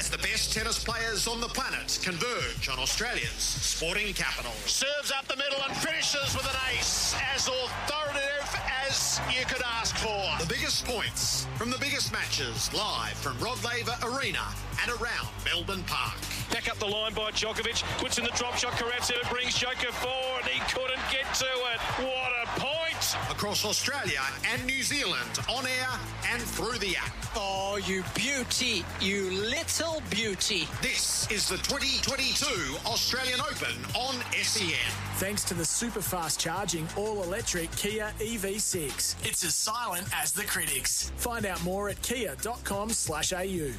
as the best tennis players on the planet converge on Australia's sporting capital. Serves up the middle and finishes with an ace, as authoritative as you could ask for. The biggest points from the biggest matches live from Rod Laver Arena and around Melbourne Park. Back up the line by Djokovic, puts in the drop shot. Karatsev brings Joker forward. He couldn't get to it. What a point! Across Australia and New Zealand, on air and through the app. Oh, you beauty, you little beauty. This is the 2022 Australian Open on SEN. Thanks to the super fast charging all electric Kia EV6. It's as silent as the critics. Find out more at kia.com/au.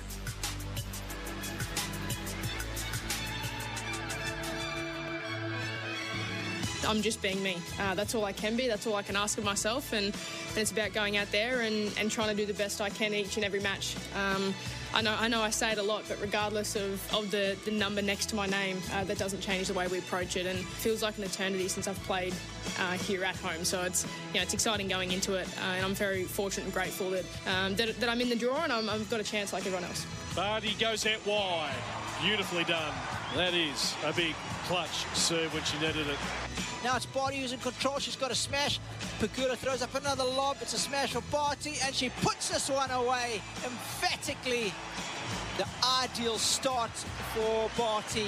I'm just being me. Uh, that's all I can be. That's all I can ask of myself. And, and it's about going out there and, and trying to do the best I can each and every match. Um, I know I know I say it a lot, but regardless of, of the, the number next to my name, uh, that doesn't change the way we approach it. And it feels like an eternity since I've played uh, here at home. So it's you know it's exciting going into it, uh, and I'm very fortunate and grateful that um, that, that, I'm in the draw and i have got a chance like everyone else. Barty goes out wide, beautifully done. That is a big clutch serve when she netted it. Now it's Barty who's in control. She's got a smash. Pegula throws up another lob. It's a smash for Barty, and she puts this one away emphatically. The ideal start for Barty.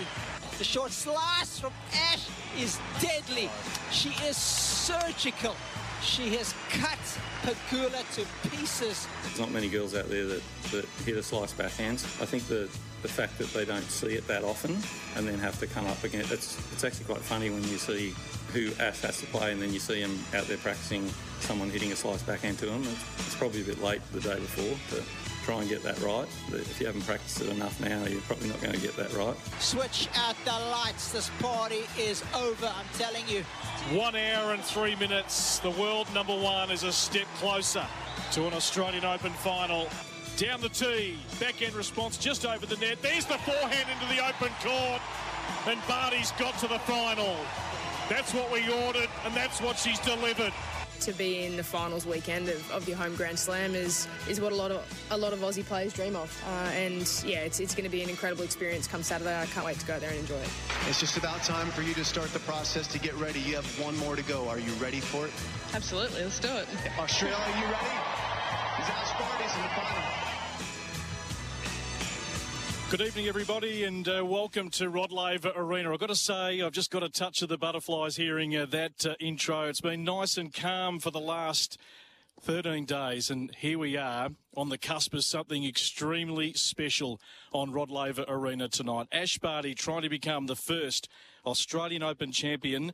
The short slice from Ash is deadly. She is surgical. She has cut Pegula to pieces. There's not many girls out there that, that hit a slice backhands. I think the the fact that they don't see it that often and then have to come up against it's it's actually quite funny when you see who Ash has to play and then you see him out there practicing someone hitting a slice backhand to him. It's, it's probably a bit late the day before to try and get that right. But if you haven't practiced it enough now, you're probably not going to get that right. Switch out the lights. This party is over, I'm telling you. One hour and three minutes. The world number one is a step closer to an Australian Open final. Down the tee, backhand response just over the net. There's the forehand into the open court, and Barty's got to the final. That's what we ordered, and that's what she's delivered. To be in the finals weekend of, of your home Grand Slam is is what a lot of a lot of Aussie players dream of, uh, and yeah, it's, it's going to be an incredible experience come Saturday. I can't wait to go there and enjoy it. It's just about time for you to start the process to get ready. You have one more to go. Are you ready for it? Absolutely, let's do it. Australia, are you ready? Zach Sparty's in the final. Good evening, everybody, and uh, welcome to Rod Laver Arena. I've got to say, I've just got a touch of the butterflies hearing uh, that uh, intro. It's been nice and calm for the last 13 days, and here we are on the cusp of something extremely special on Rod Laver Arena tonight. Ash Barty trying to become the first Australian Open champion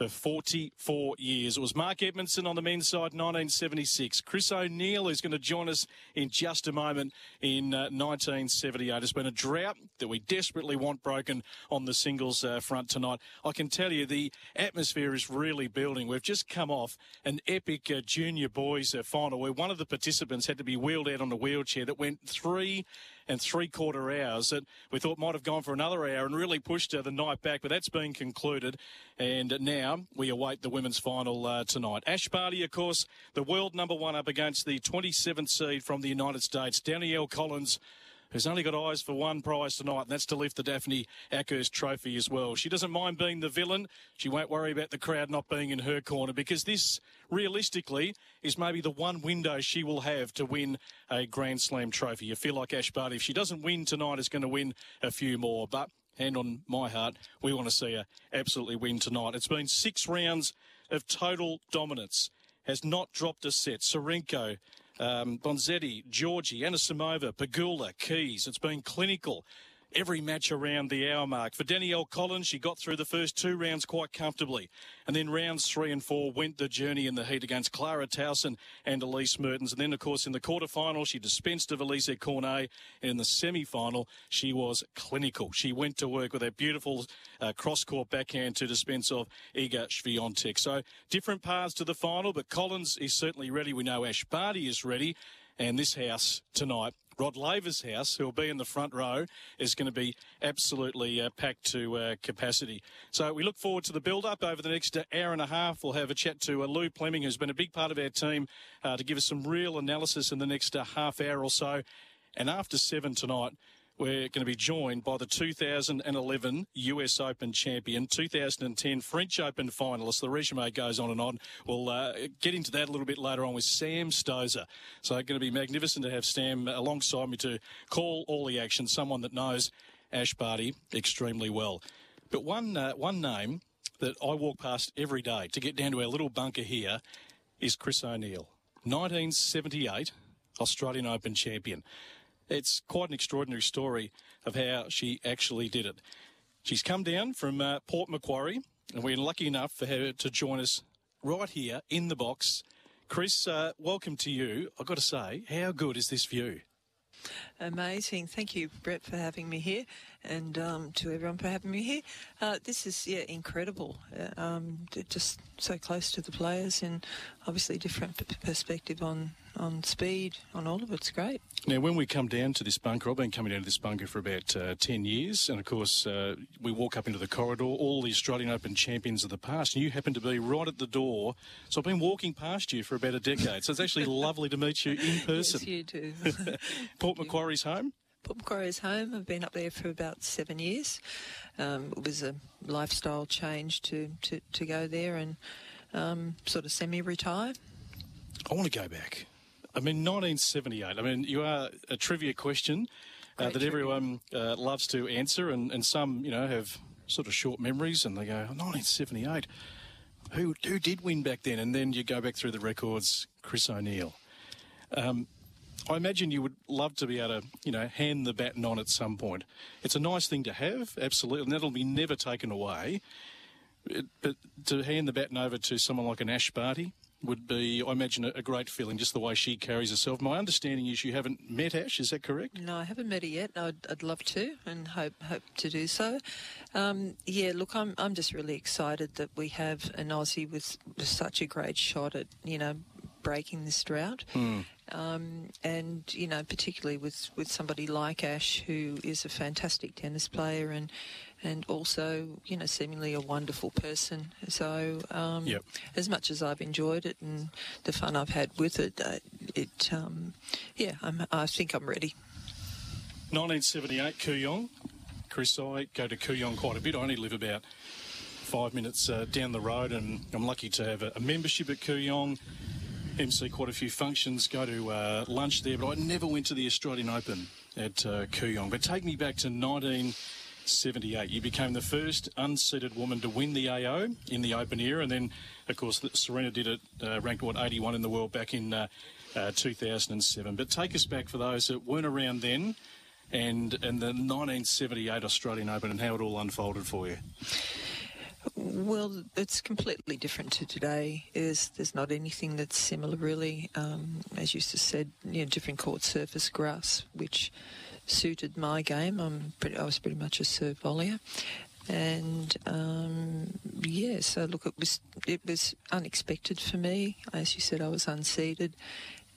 for 44 years. It was Mark Edmondson on the men's side, 1976. Chris O'Neill is going to join us in just a moment in uh, 1978. It's been a drought that we desperately want broken on the singles uh, front tonight. I can tell you the atmosphere is really building. We've just come off an epic uh, junior boys uh, final where one of the participants had to be wheeled out on a wheelchair that went three and three quarter hours that we thought might have gone for another hour and really pushed the night back, but that's been concluded. And now we await the women's final uh, tonight. Ash Barty, of course, the world number one up against the 27th seed from the United States, Danielle Collins who's only got eyes for one prize tonight, and that's to lift the Daphne Akhurst Trophy as well. She doesn't mind being the villain. She won't worry about the crowd not being in her corner because this, realistically, is maybe the one window she will have to win a Grand Slam trophy. You feel like Ash Barty, if she doesn't win tonight, is going to win a few more. But hand on my heart, we want to see her absolutely win tonight. It's been six rounds of total dominance. has not dropped a set. Tsurenko, um, Bronzetti, Giorgi, Anisimova, Pegula, Keys. It's been clinical every match around the hour mark. For Danielle Collins, she got through the first two rounds quite comfortably. And then rounds three and four went the journey in the heat against Clara Tauson and Elise Mertens. And then, of course, in the quarterfinal, she dispensed of Alizé Cornet. And in the semi final, she was clinical. She went to work with a beautiful uh, cross court backhand to dispense of Iga Swiatek. So different paths to the final, but Collins is certainly ready. We know Ash Barty is ready. And this house tonight Rod Laver's house, who will be in the front row, is going to be absolutely uh, packed to uh, capacity. So we look forward to the build-up over the next uh, hour and a half. We'll have a chat to uh, Lou Fleming, who's been a big part of our team, uh, to give us some real analysis in the next half hour or so. And after seven tonight, we're going to be joined by the 2011 US Open champion, 2010 French Open finalist. The resume goes on and on. We'll uh, get into that a little bit later on with Sam Stosur. So it's going to be magnificent to have Sam alongside me to call all the action, someone that knows Ash Barty extremely well. But one, uh, one name that I walk past every day to get down to our little bunker here is Chris O'Neill. 1978 Australian Open champion it's quite an extraordinary story of how she actually did it. She's come down from uh, Port Macquarie, and we're lucky enough for her to join us right here in the box. Chris, uh, welcome to you. I've got to say, how good is this view? Amazing. Thank you, Brett, for having me here, and um, to everyone for having me here. Uh, this is yeah incredible. Uh, um, just so close to the players, and obviously different p- perspective on on speed, on all of it. It's great. Now, when we come down to this bunker, I've been coming down to this bunker for about uh, 10 years, and of course, uh, we walk up into the corridor, all the Australian Open champions of the past, and you happen to be right at the door. So I've been walking past you for about a decade, so it's actually lovely to meet you in person. Yes, you too. Port Macquarie's home? Port Macquarie's home. I've been up there for about seven years. Um, it was a lifestyle change to, to, to go there and um, sort of semi-retire. I want to go back. I mean, 1978. I mean, you are a trivia question uh, that trivia. everyone uh, loves to answer, and, and some, you know, have sort of short memories, and they go, 1978. Who who did win back then? And then you go back through the records. Chris O'Neill. Um, I imagine you would love to be able to, you know, hand the baton on at some point. It's a nice thing to have, absolutely, and that'll be never taken away. It, but to hand the baton over to someone like an Ash Barty, would be, I imagine, a, great feeling, just the way she carries herself. My understanding is you haven't met Ash, is that correct? No, I haven't met her yet. I'd, I'd love to and hope hope to do so. Um, yeah, look, I'm I'm just really excited that we have an Aussie with, with such a great shot at you know breaking this drought. Mm. Um, and you know, particularly with, with somebody like Ash, who is a fantastic tennis player and and also you know seemingly a wonderful person. So um, yep. as much as I've enjoyed it and the fun I've had with it, uh, it um, yeah, I'm, I think I'm ready. 1978 Kooyong. Chris, I go to Kooyong quite a bit. I only live about five minutes uh, down the road, and I'm lucky to have a, a membership at Kooyong. MC quite a few functions, go to uh, lunch there, but I never went to the Australian Open at uh, Kooyong. But take me back to 1978. You became the first unseeded woman to win the AO in the Open era, and then, of course, Serena did it, uh, ranked what 81 in the world back in uh, uh, 2007. But take us back for those that weren't around then, and and the 1978 Australian Open and how it all unfolded for you. Well, it's completely different to today. Is there's not anything that's similar really. Um, as you said, you know, different court surface grass, which suited my game. I'm pretty, I was pretty much a serve volleyer, and um, yeah. So look, it was it was unexpected for me. As you said, I was unseeded,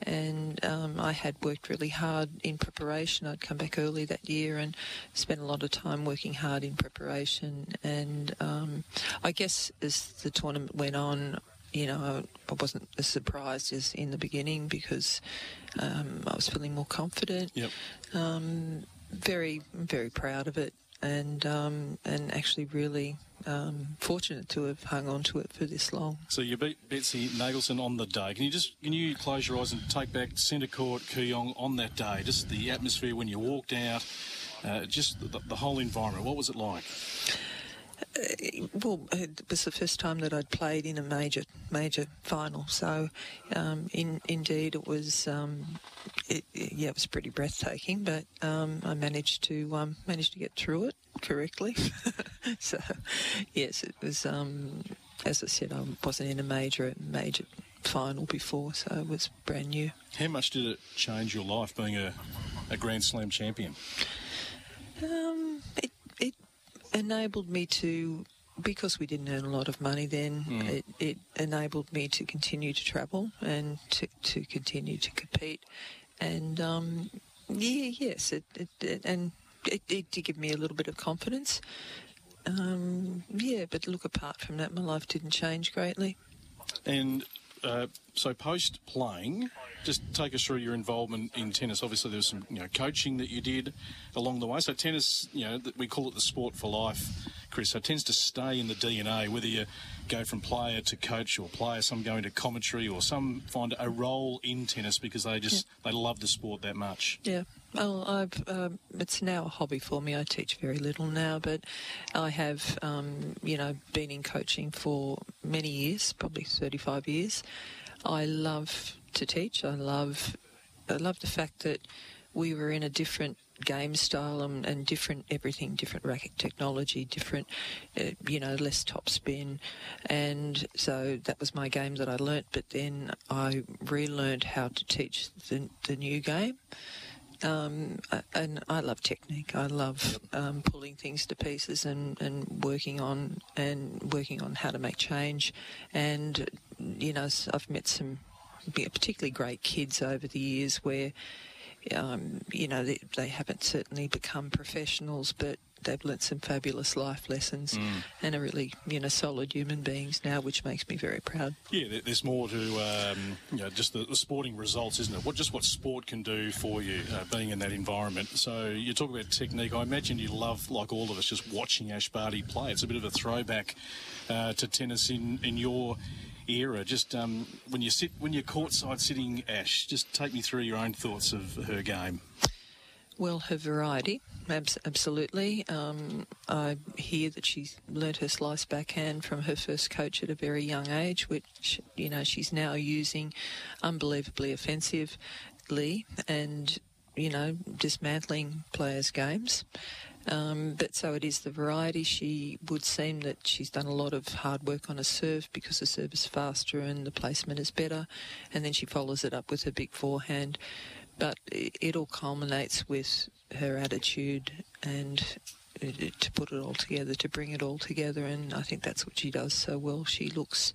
and um, I had worked really hard in preparation. I'd come back early that year and spent a lot of time working hard in preparation. And um, I guess as the tournament went on, you know, I wasn't as surprised as in the beginning because um, I was feeling more confident. Yep. Um, very, very proud of it, and um, and actually really um, fortunate to have hung on to it for this long. So you beat Betsy Nagelsen on the day. Can you just can you close your eyes and take back centre court Kooyong on that day? Just the atmosphere when you walked out, uh, just the, the, whole environment. What was it like? Well, it was the first time that I'd played in a major major final. So, um, in, indeed, it was um, it, yeah, it was pretty breathtaking. But um, I managed to um, managed to get through it correctly. so, yes, it was. Um, as I said, I wasn't in a major major final before, so it was brand new. How much did it change your life being a, a Grand Slam champion? Um, it enabled me to, because we didn't earn a lot of money then, mm. it, it enabled me to continue to travel and to, to continue to compete. And um, yeah, yes, it, it, it and it, it, did give me a little bit of confidence. Um, yeah, but look, apart from that, my life didn't change greatly. And uh, so post playing, just take us through your involvement in tennis. Obviously, there was some you know coaching that you did along the way. So tennis, you know, we call it the sport for life, Chris. So it tends to stay in the DNA, whether you go from player to coach or player, some go into commentary, or some find a role in tennis because they just yeah. they love the sport that much. Yeah. Well, I've um, it's now a hobby for me. I teach very little now, but I have, um, you know, been in coaching for many years, probably 35 years. I love to teach. I love, I love the fact that we were in a different game style and, and, different everything, different racket technology, different, uh, you know, less top spin. And so that was my game that I learnt, but then I relearned how to teach the, the new game. Um, and I love technique. I love um, pulling things to pieces and, and working on and working on how to make change. And you know, I've met some particularly great kids over the years where um, you know they, they haven't certainly become professionals, but they've learnt some fabulous life lessons mm. and are really, you know, solid human beings now, which makes me very proud. Yeah, there's more to, um, you know, just the, the, sporting results, isn't it? What just what sport can do for you, uh, being in that environment. So you talk about technique. I imagine you love, like all of us, just watching Ash Barty play. It's a bit of a throwback uh, to tennis in in your era. Just um, when you sit, when you're courtside sitting, Ash, just take me through your own thoughts of her game. Well, her variety, absolutely. Um, I hear that she's learnt her slice backhand from her first coach at a very young age, which you know she's now using unbelievably offensively and you know dismantling players' games. Um, but so it is the variety. She would seem that she's done a lot of hard work on a serve because the serve is faster and the placement is better, and then she follows it up with her big forehand but it all culminates with her attitude and uh, to put it all together, to bring it all together, and I think that's what she does so well. She looks.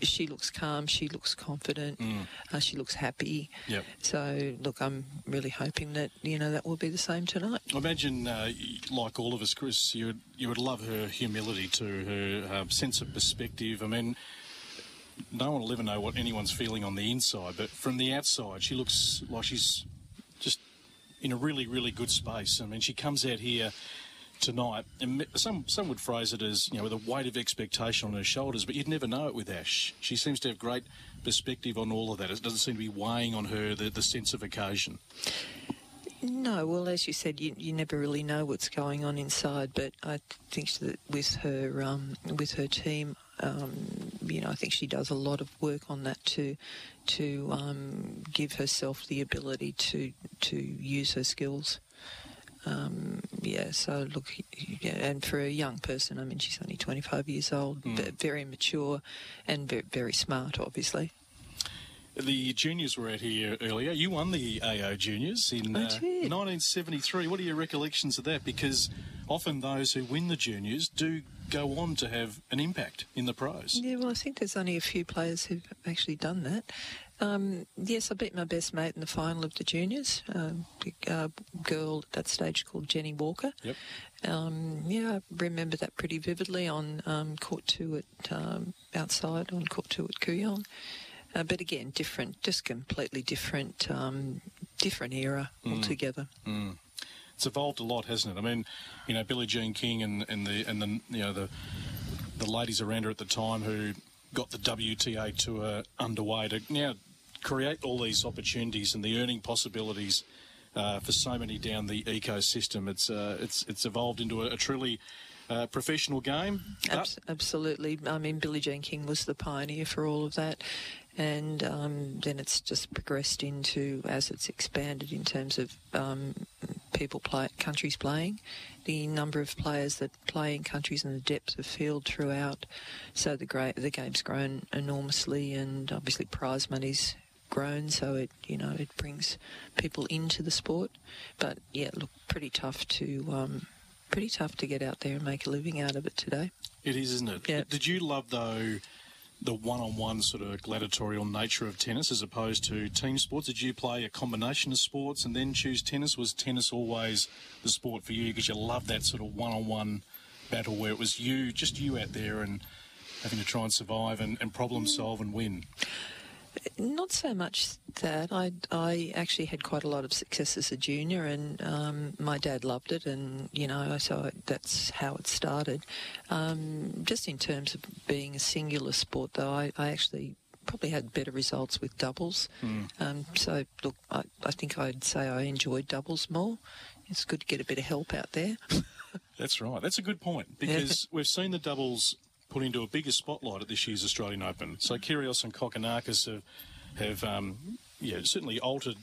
She looks calm. She looks confident. Mm. Uh, she looks happy. Yep. So, look, I'm really hoping that you know that will be the same tonight. I imagine, uh, like all of us, Chris, you would you would love her humility to her uh, sense of perspective. I mean, no one will ever know what anyone's feeling on the inside, but from the outside, she looks like she's just in a really, really good space. I mean, she comes out here tonight, and some some would phrase it as you know with a weight of expectation on her shoulders, but you'd never know it with Ash. She seems to have great perspective on all of that. It doesn't seem to be weighing on her the, the sense of occasion. No, well, as you said, you, you never really know what's going on inside. But I think that with her um, with her team, um, you know, I think she does a lot of work on that to to um, give herself the ability to to use her skills. Um, yeah, so look, yeah, and for a young person, I mean, she's only 25 years old, mm. but very mature and very, very smart, obviously. The juniors were out here earlier. You won the AO juniors in uh, 1973. What are your recollections of that? Because often those who win the juniors do go on to have an impact in the pros. Yeah, well, I think there's only a few players who've actually done that. Um, yes, I beat my best mate in the final of the juniors, um, a girl at that stage called Jenny Walker. Yep. Um, yeah, I remember that pretty vividly on um, court two at um, outside on court two at Kooyong. Uh, but again, different, just completely different, um, different era mm. altogether. Mm. It's evolved a lot, hasn't it? I mean, you know, Billie Jean King and, and the and the you know the the ladies around her at the time who got the WTA tour underway to now create all these opportunities and the earning possibilities uh, for so many down the ecosystem. It's uh, it's it's evolved into a, a truly uh, professional game. Abs- absolutely. I mean, Billie Jean King was the pioneer for all of that. And um, then it's just progressed into, as it's expanded in terms of um, people play, countries playing, the number of players that play in countries and the depth of field throughout. So the, gra- the game's grown enormously, and obviously prize money's grown, so it you know it brings people into the sport. But yeah, look, pretty tough to um, pretty tough to get out there and make a living out of it today. It is, isn't it? Yeah. Did you love though? The one-on-one sort of gladiatorial nature of tennis, as opposed to team sports. Did you play a combination of sports and then choose tennis? Was tennis always the sport for you because you loved that sort of one-on-one battle where it was you, just you out there, and having to try and survive and, and problem solve and win? Not so much that. I I actually had quite a lot of success as a junior, and um, my dad loved it, and you know, so that's how it started. Um, just in terms of being a singular sport, though, I, I actually probably had better results with doubles. Um, so look, I, I think I'd say I enjoyed doubles more. It's good to get a bit of help out there. That's right. That's a good point because we've seen the doubles put into a bigger spotlight at this year's Australian Open. So Kyrgios and Kokkinakis have, have um, yeah, certainly altered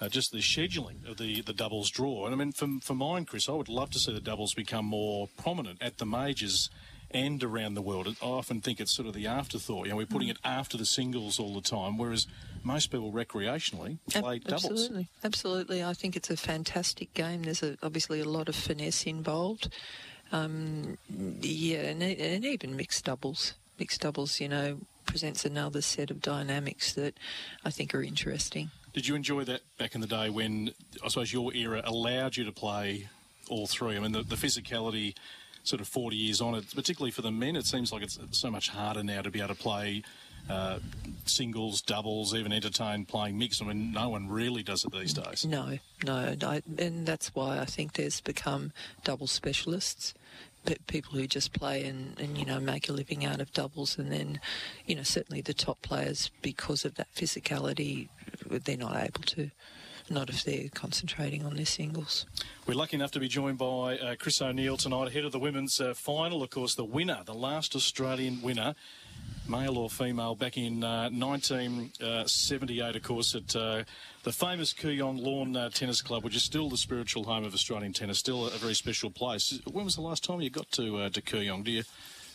uh, just the scheduling of the, the doubles draw. And I mean, for, for mine, Chris, I would love to see the doubles become more prominent at the majors and around the world. I often think it's sort of the afterthought. You know, we're putting it after the singles all the time, whereas most people recreationally play Ab- doubles. Absolutely, absolutely. I think it's a fantastic game. There's a, obviously a lot of finesse involved. Um, yeah, and, and even mixed doubles. Mixed doubles, you know, presents another set of dynamics that I think are interesting. Did you enjoy that back in the day when I suppose your era allowed you to play all three? I mean, the, the physicality, sort of 40 years on, it, particularly for the men, it seems like it's so much harder now to be able to play uh, singles, doubles, even entertain playing mixed. I mean, no one really does it these days. No, no, I, and that's why I think there's become double specialists. Pe- People who just play and, and you know make a living out of doubles, and then you know certainly the top players because of that physicality, they're not able to, not if they're concentrating on their singles. We're lucky enough to be joined by uh, Chris O'Neill tonight ahead of the women's uh, final. Of course, the winner, the last Australian winner, male or female, back in uh, 1978, of course, at uh, the famous Kooyong Lawn uh, Tennis Club, which is still the spiritual home of Australian tennis, still a, a very special place. When was the last time you got to uh, to Kooyong? Do you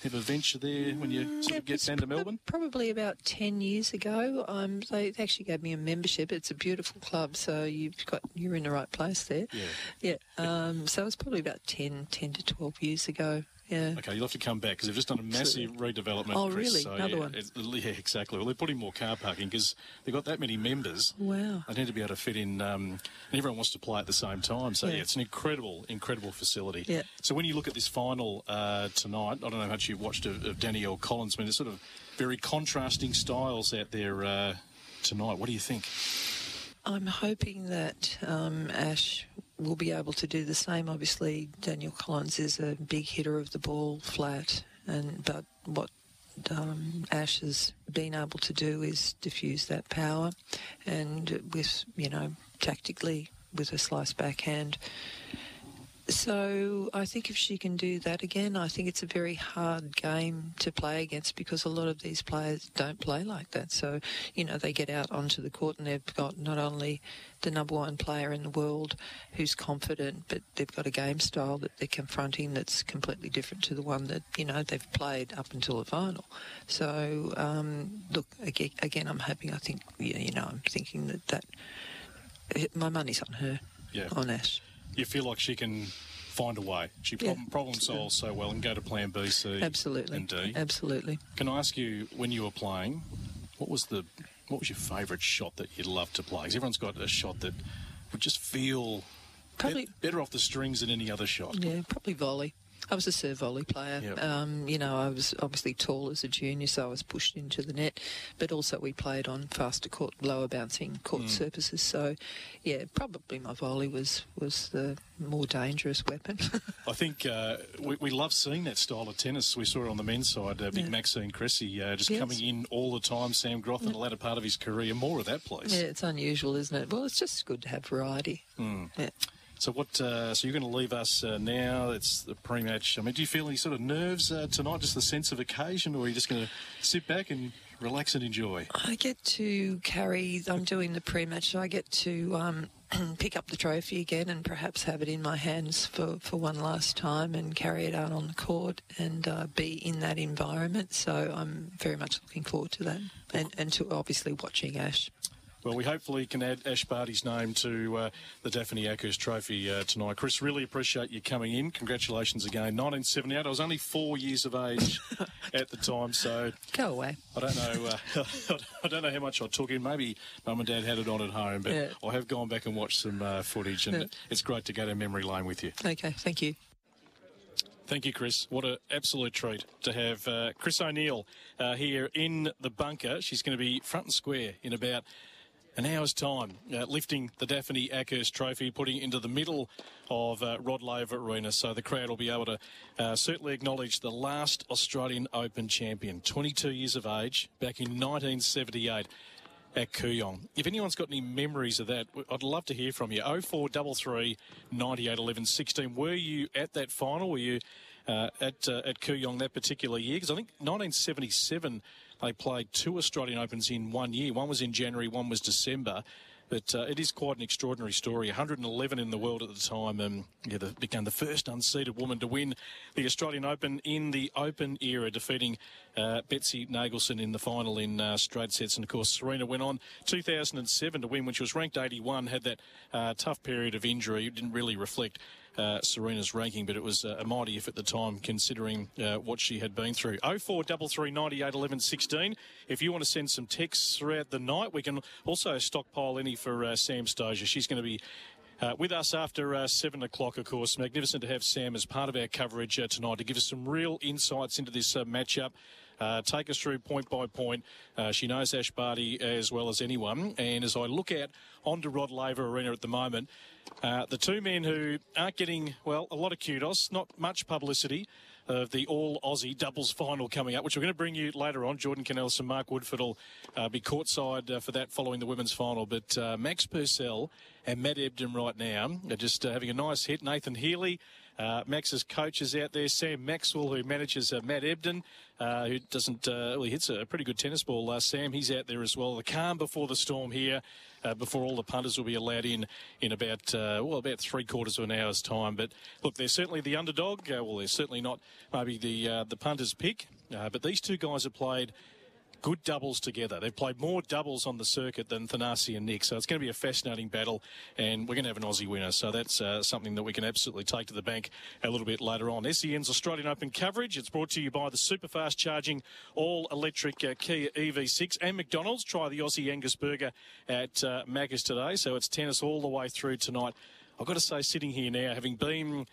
have a venture there when you sort of get down to Melbourne? Probably about 10 years ago. Um, they actually gave me a membership. It's a beautiful club, so you've got you're in the right place there. Yeah. Yeah. Um, so it's probably about 10, 10 to 12 years ago. Yeah. Okay, you'll have to come back because they've just done a massive redevelopment. Oh, Chris, really? So, Another yeah, one? it's- yeah, exactly. Well, they're putting more car parking because they've got that many members. Wow. They need to be able to fit in, um, and everyone wants to play at the same time. So, yeah, Yeah. it's an incredible, incredible facility. Yeah. So, when you look at this final uh, tonight, I don't know how much you've watched of, of Danielle Collins. I mean, there's sort of very contrasting styles out there uh, tonight. What do you think? I'm hoping that um, Ash will be able to do the same. Obviously, Danielle Collins is a big hitter of the ball flat, and but what um, Ash has been able to do is diffuse that power, and with you know tactically with a slice backhand. So I think if she can do that again, I think it's a very hard game to play against because a lot of these players don't play like that. So, you know, they get out onto the court and they've got not only the number one player in the world who's confident, but they've got a game style that they're confronting that's completely different to the one that, you know, they've played up until the final. So, um, look, again, again, I'm hoping, I think, you you know, I'm thinking that, that my money's on her, Yeah. on Ash. You feel like she can find a way. She Yeah. problem, problem solves so well and go to plan B, C, Absolutely. and D. Absolutely. Can I ask you, when you were playing, what was the what was your favourite shot that you loved to play? Because everyone's got a shot that would just feel Probably- bet- better off the strings than any other shot. Yeah, probably volley. I was a serve volley player. Yep. Um, you know, I was obviously tall as a junior, so I was pushed into the net. But also, we played on faster court, lower bouncing court Mm. surfaces. So, yeah, probably my volley was was the more dangerous weapon. I think uh, we, we love seeing that style of tennis. We saw it on the men's side. Uh, Big Yeah. Maxime Cressy uh, just Yes. coming in all the time. Sam Groth in the latter part of his career. More of that, please. yeah, it's unusual, isn't it? Well, it's just good to have variety. Mm. Yeah. So what? Uh, so you're going to leave us uh, now. It's the pre-match. I mean, do you feel any sort of nerves uh, tonight? Just the sense of occasion, or are you just going to sit back and relax and enjoy? I get to carry. I'm doing the pre-match. So I get to um, pick up the trophy again and perhaps have it in my hands for, for one last time and carry it out on the court and uh, be in that environment. So I'm very much looking forward to that and, and to obviously watching Ash. Well, we hopefully can add Ash Barty's name to uh, the Daphne Akhurst Trophy uh, tonight. Chris, really appreciate you coming in. Congratulations again. 1978. I was only four years of age at the time, so go away. I don't know. Uh, I don't know how much I took in. Maybe mum and dad had it on at home, but yeah. I have gone back and watched some uh, footage, and yeah. it's great to go down memory lane with you. Okay, thank you. Thank you, Chris. What an absolute treat to have uh, Chris O'Neill uh, here in the bunker. She's going to be front and square in about an hour's time, uh, lifting the Daphne Akhurst Trophy, putting into the middle of uh, Rod Laver Arena. So the crowd will be able to uh, certainly acknowledge the last Australian Open champion, 22 years of age, back in 1978 at Kooyong. If anyone's got any memories of that, I'd love to hear from you. 0433 98 11 16. Were you at that final? Were you uh, at uh, at Kooyong that particular year? Because I think 1977 they played two Australian Opens in one year. One was in January, one was December. But uh, it is quite an extraordinary story. 111 in the world at the time. and yeah, the, became the first unseeded woman to win the Australian Open in the Open era, defeating uh, Betsy Nagelsen in the final in uh, straight sets. And of course, Serena went on 2007 to win when she was ranked 81, had that uh, tough period of injury. It didn't really reflect uh, Serena's ranking, but it was uh, a mighty effort at the time considering uh, what she had been through. 0433 98 11 16. If you want to send some texts throughout the night, we can also stockpile any for uh, Sam Stosur. She's going to be uh, with us after uh, 7 o'clock, of course. Magnificent to have Sam as part of our coverage uh, tonight to give us some real insights into this matchup. Uh, take us through point by point. Uh, she knows Ash Barty as well as anyone. And as I look out onto Rod Laver Arena at the moment, uh, the two men who aren't getting, well, a lot of kudos, not much publicity of the All Aussie doubles final coming up, which we're going to bring you later on. Jordan Canellis and Mark Woodforde will uh, be courtside uh, for that following the women's final. But uh, Max Purcell and Matt Ebden right now are just uh, having a nice hit. Nathan Healey uh, Max's coach is out there, Sam Maxwell, who manages uh, Matt Ebden, uh, who doesn't, uh, well, he hits a pretty good tennis ball. Uh, Sam, he's out there as well. The calm before the storm here, before all the punters will be allowed in in about, well, about three quarters of an hour's time. But look, they're certainly the underdog. well, they're certainly not maybe the the punters' pick, but these two guys have played good doubles together. They've played more doubles on the circuit than Thanasi and Nick, so it's going to be a fascinating battle, and we're going to have an Aussie winner. So that's uh, something that we can absolutely take to the bank a little bit later on. SEN's Australian Open coverage. It's brought to you by the super fast charging all electric uh, Kia EV6 and McDonald's. Try the Aussie Angus Burger at uh, today. So it's tennis all the way through tonight. I've got to say, sitting here now, having been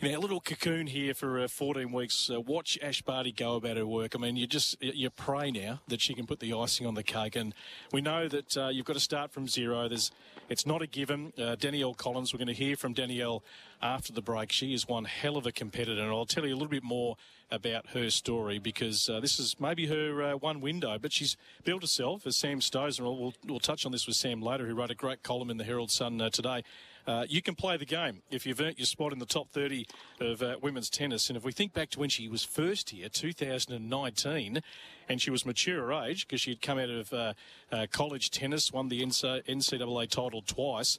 you know, a little cocoon here for uh, 14 weeks. Uh, watch Ash Barty go about her work. I mean, you just you pray now that she can put the icing on the cake, and we know that uh, you've got to start from zero. There's, it's not a given. Uh, Danielle Collins, we're going to hear from Danielle after the break. She is one hell of a competitor, and I'll tell you a little bit more about her story because uh, this is maybe her uh, one window. But she's built herself, as Sam Stosur, we'll, we'll touch on this with Sam later, who wrote a great column in the Herald Sun today. Uh, you can play the game if you've earned your spot in the top 30 of uh, women's tennis. And if we think back to when she was first here, 2019, and she was mature age because she had come out of uh, uh college tennis, won the NCAA title twice.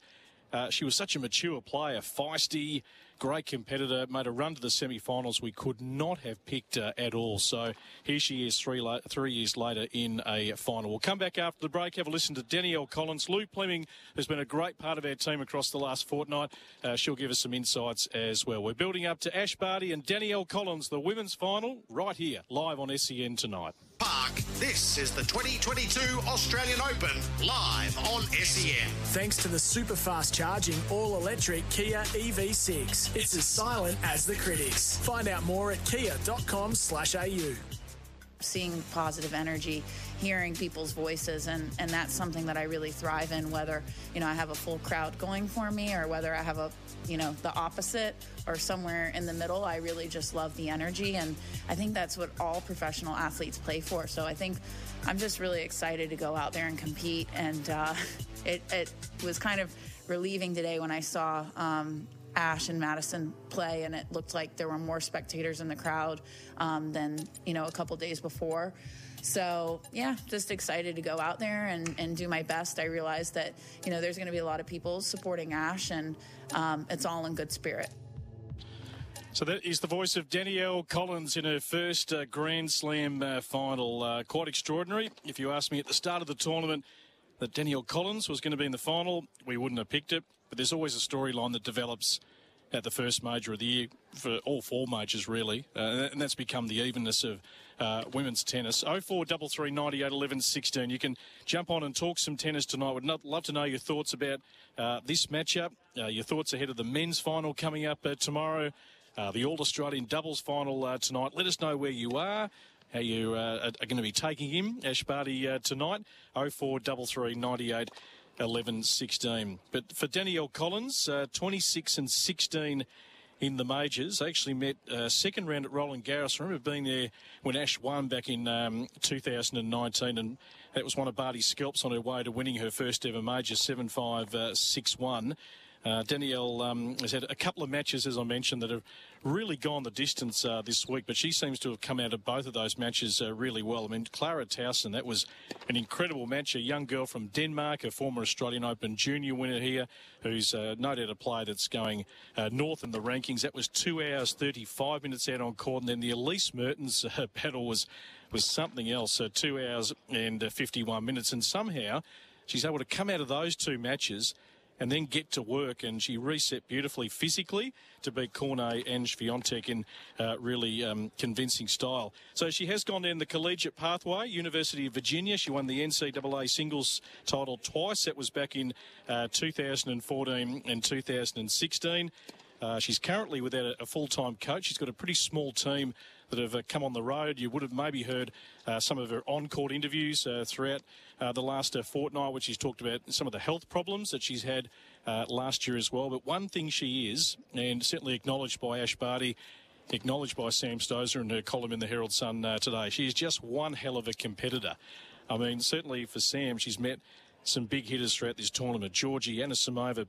Uh, she was such a mature player, feisty, great competitor, made a run to the semi-finals we could not have picked uh, at all. So here she is three, la- three years later in a final. We'll come back after the break, have a listen to Danielle Collins. Lou Fleming has been a great part of our team across the last fortnight. Uh, she'll give us some insights as well. We're building up to Ash Barty and Danielle Collins, the women's final, right here, live on SEN tonight. Park. This is the 2022 Australian Open live on SEN. Thanks to the super fast charging all electric Kia EV6. It's as silent as the critics. Find out more at kia.com/au. Seeing positive energy hearing people's voices and, and that's something that I really thrive in whether you know I have a full crowd going for me or whether I have a you know the opposite or somewhere in the middle I really just love the energy and I think that's what all professional athletes play for so I think I'm just really excited to go out there and compete and uh, it, it was kind of relieving today when I saw um, Ash and Madison play, and it looked like there were more spectators in the crowd um, than you know a couple days before. So yeah, just excited to go out there and, and do my best. I realize that you know there's going to be a lot of people supporting Ash, and um, it's all in good spirit. So that is the voice of Danielle Collins in her first uh, Grand Slam uh, final. Uh, quite extraordinary. If you asked me at the start of the tournament that Danielle Collins was going to be in the final, we wouldn't have picked it. But there's always a storyline that develops at the first major of the year for all four majors, really. Uh, and that's become the evenness of uh, women's tennis. 0433 98 11 16. You can jump on and talk some tennis tonight. Would love to know your thoughts about uh, this matchup, uh, your thoughts ahead of the men's final coming up uh, tomorrow, uh, the All Australian doubles final tonight. Let us know where you are. How you are going to be taking him, Ash Barty, tonight? 0433 98 11 16. But for Danielle Collins, uh, 26 and 16 in the majors. I actually met uh, second round at Roland Garros. I remember being there when Ash won back in um, 2019, and that was one of Barty's scalps on her way to winning her first ever major, 7 5 uh, 6 1. Uh, Danielle um, has had a couple of matches, as I mentioned, that have really gone the distance uh, this week, but she seems to have come out of both of those matches uh, really well. I mean, Clara Tauson, that was an incredible match. A young girl from Denmark, a former Australian Open junior winner here, who's uh, no doubt a player that's going uh, north in the rankings. That was two hours, 35 minutes out on court. And then the Elise Mertens uh, battle was, was something else, two hours and 51 minutes. And somehow she's able to come out of those two matches – and then get to work. And she reset beautifully physically to beat Cornet and Swiatek in uh, really um, convincing style. So she has gone down the collegiate pathway, University of Virginia. She won the NCAA singles title twice. That was back in uh, 2014 and 2016. Uh, she's currently without a, a full-time coach. She's got a pretty small team that have uh, come on the road. You would have maybe heard uh, some of her on-court interviews uh, throughout uh, the last uh, fortnight, which she's talked about some of the health problems that she's had uh, last year as well. But one thing she is, and certainly acknowledged by Ash Barty, acknowledged by Sam Stosur in her column in the Herald Sun today, she is just one hell of a competitor. I mean, certainly for Sam, she's met some big hitters throughout this tournament. Giorgi, Anisimova,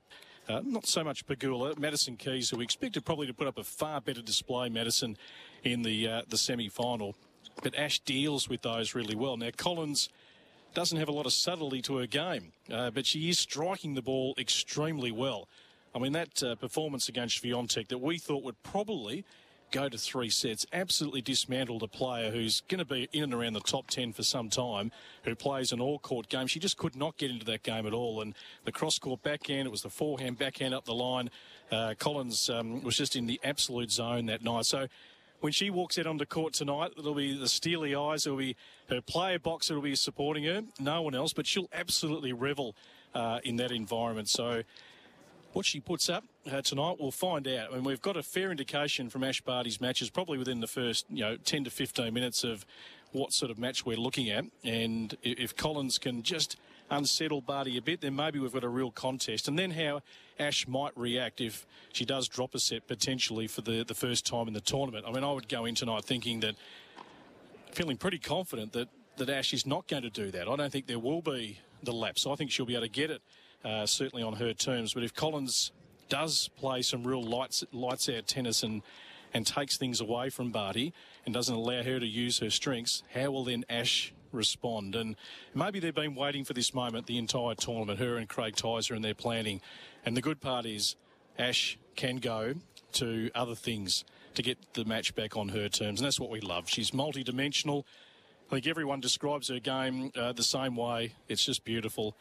uh, not so much Pegula, Madison Keys, who we expected probably to put up a far better display, Madison, in the uh, the semi final. But Ash deals with those really well. Now, Collins doesn't have a lot of subtlety to her game, uh, but she is striking the ball extremely well. I mean, that uh, performance against Swiatek that we thought would probably go to three sets absolutely dismantled a player who's going to be in and around the top 10 for some time, who plays an all court game. She just could not get into that game at all. And the cross court backhand, it was the forehand backhand up the line. Uh, Collins um, was just in the absolute zone that night. So when she walks out onto court tonight, it'll be the steely eyes. It'll be her player box. It'll be supporting her. No one else, but she'll absolutely revel uh, in that environment. So what she puts up uh, tonight, we'll find out. I mean, we've got a fair indication from Ash Barty's matches, probably within the first, you know, 10 to 15 minutes of what sort of match we're looking at. And if Collins can just unsettle Barty a bit, then maybe we've got a real contest. And then how Ash might react if she does drop a set potentially for the, the first time in the tournament. I mean, I would go in tonight thinking that, feeling pretty confident that, that Ash is not going to do that. I don't think there will be the lapse. I think she'll be able to get it, uh, certainly on her terms. But if Collins does play some real lights, lights out tennis and and takes things away from Barty and doesn't allow her to use her strengths, how will then Ash respond? And maybe they've been waiting for this moment the entire tournament, her and Craig Tyzzer and their planning. And the good part is Ash can go to other things to get the match back on her terms. And that's what we love. She's multi-dimensional. I think everyone describes her game uh, the same way. It's just beautiful.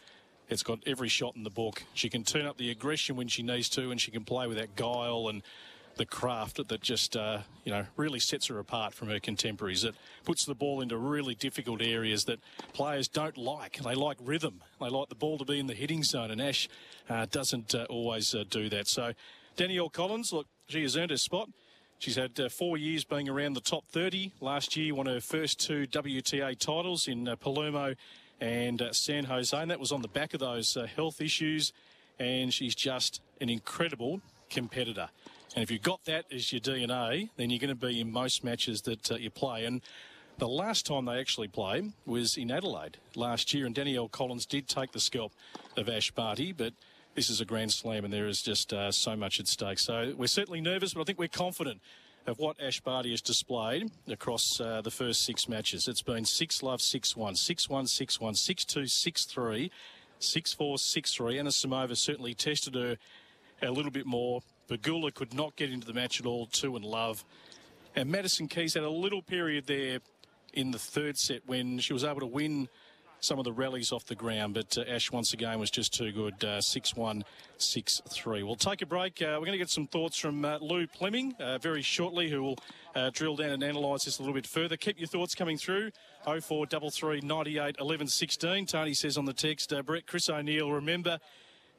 It's got every shot in the book. She can turn up the aggression when she needs to, and she can play with that guile and the craft that just uh, you know really sets her apart from her contemporaries. It puts the ball into really difficult areas that players don't like. They like rhythm. They like the ball to be in the hitting zone, and Ash uh, doesn't uh, always uh, do that. So Danielle Collins, look, she has earned her spot. She's had uh, four years being around the top 30. Last year, won her first two WTA titles in uh, Palermo and uh, San Jose, and that was on the back of those uh, health issues. And she's just an incredible competitor. And if you've got that as your DNA, then you're going to be in most matches that uh, you play. And the last time they actually played was in Adelaide last year, and Danielle Collins did take the scalp of Ash Barty, but this is a Grand Slam and there is just uh, so much at stake. So we're certainly nervous, but I think we're confident of what Ash Barty has displayed across uh, the first six matches. It's been 6 love, 6 1, 6 1, 6 1, 6 2, 6 3, 6 4, 6 3. Anisimova certainly tested her a little bit more. Pegula could not get into the match at all, 2 and love. And Madison Keys had a little period there in the third set when she was able to win some of the rallies off the ground, but uh, Ash once again was just too good. Uh, 6 1, 6 3. We'll take a break. Uh, we're going to get some thoughts from uh, Lou Fleming uh, very shortly, who will uh, drill down and analyse this a little bit further. Keep your thoughts coming through 0433 98 11 16. Tony says on the text, Brett, Chris O'Neill, remember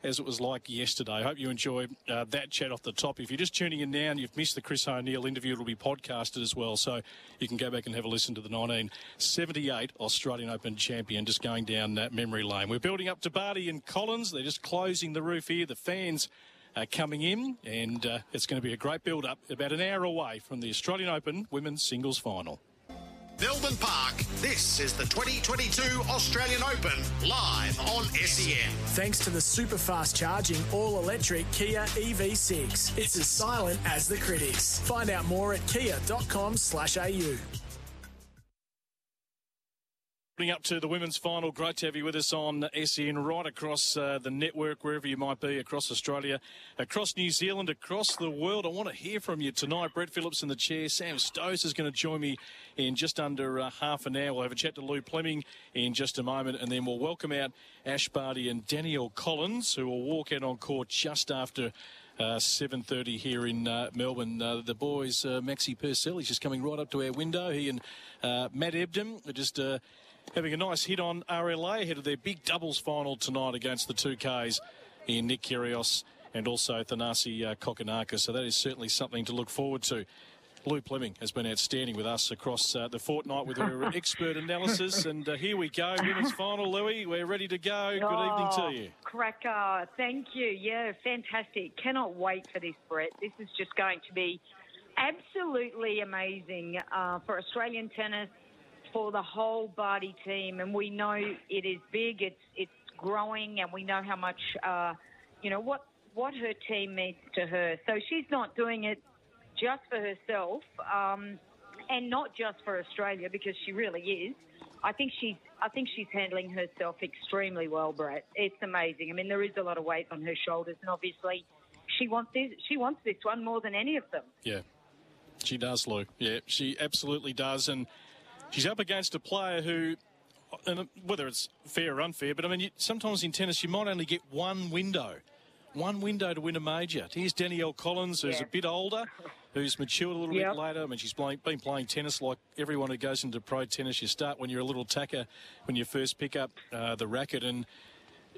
as it was like yesterday. I hope you enjoy uh, that chat off the top. If you're just tuning in now and you've missed the Chris O'Neill interview, it'll be podcasted as well, so you can go back and have a listen to the 1978 Australian Open champion just going down that memory lane. We're building up to Barty and Collins. They're just closing the roof here. The fans are coming in, and uh, it's going to be a great build up about an hour away from the Australian Open women's singles final. Melbourne Park. This is the 2022 Australian Open live on SEN. Thanks to the super fast charging all electric Kia EV6. It's as silent as the critics. Find out more at kia.com/au. up to the women's final. Great to have you with us on SEN right across uh, the network, wherever you might be, across Australia, across New Zealand, across the world. I want to hear from you tonight. Brett Phillips in the chair. Sam Stosur is going to join me in just under uh, half an hour. We'll have a chat to Lou Fleming in just a moment, and then we'll welcome out Ash Barty and Danielle Collins, who will walk out on court just after uh, 7.30 here in uh, Melbourne. Uh, the boys, uh, Maxi Purcell, he's just coming right up to our window. He and uh, Matt Ebden are just uh, having a nice hit on RLA ahead of their big doubles final tonight against the 2Ks in Nick Kyrgios and also Thanasi uh, Kokkinakis. So that is certainly something to look forward to. Lou Fleming has been outstanding with us across uh, the fortnight with her expert analysis. And uh, here we go, women's final, Louis. We're ready to go. Good oh, evening to you. Cracker. Thank you. Yeah, fantastic. Cannot wait for this, Brett. This is just going to be absolutely amazing uh, for Australian tennis, for the whole Barty team, and we know it is big. It's it's growing, and we know how much uh, you know what what her team means to her. So she's not doing it just for herself, um, and not just for Australia because she really is. I think she's I think she's handling herself extremely well, Brett. It's amazing. I mean, there is a lot of weight on her shoulders, and obviously, she wants this. She wants this one more than any of them. Yeah, she does, Lou. Yeah, she absolutely does, and she's up against a player who, and whether it's fair or unfair, but I mean, you, sometimes in tennis you might only get one window, one window to win a major. Here's Danielle Collins, who's yeah. a bit older, who's matured a little yep. bit later. I mean, she's playing, been playing tennis like everyone who goes into pro tennis. You start when you're a little tacker, when you first pick up uh, the racket, and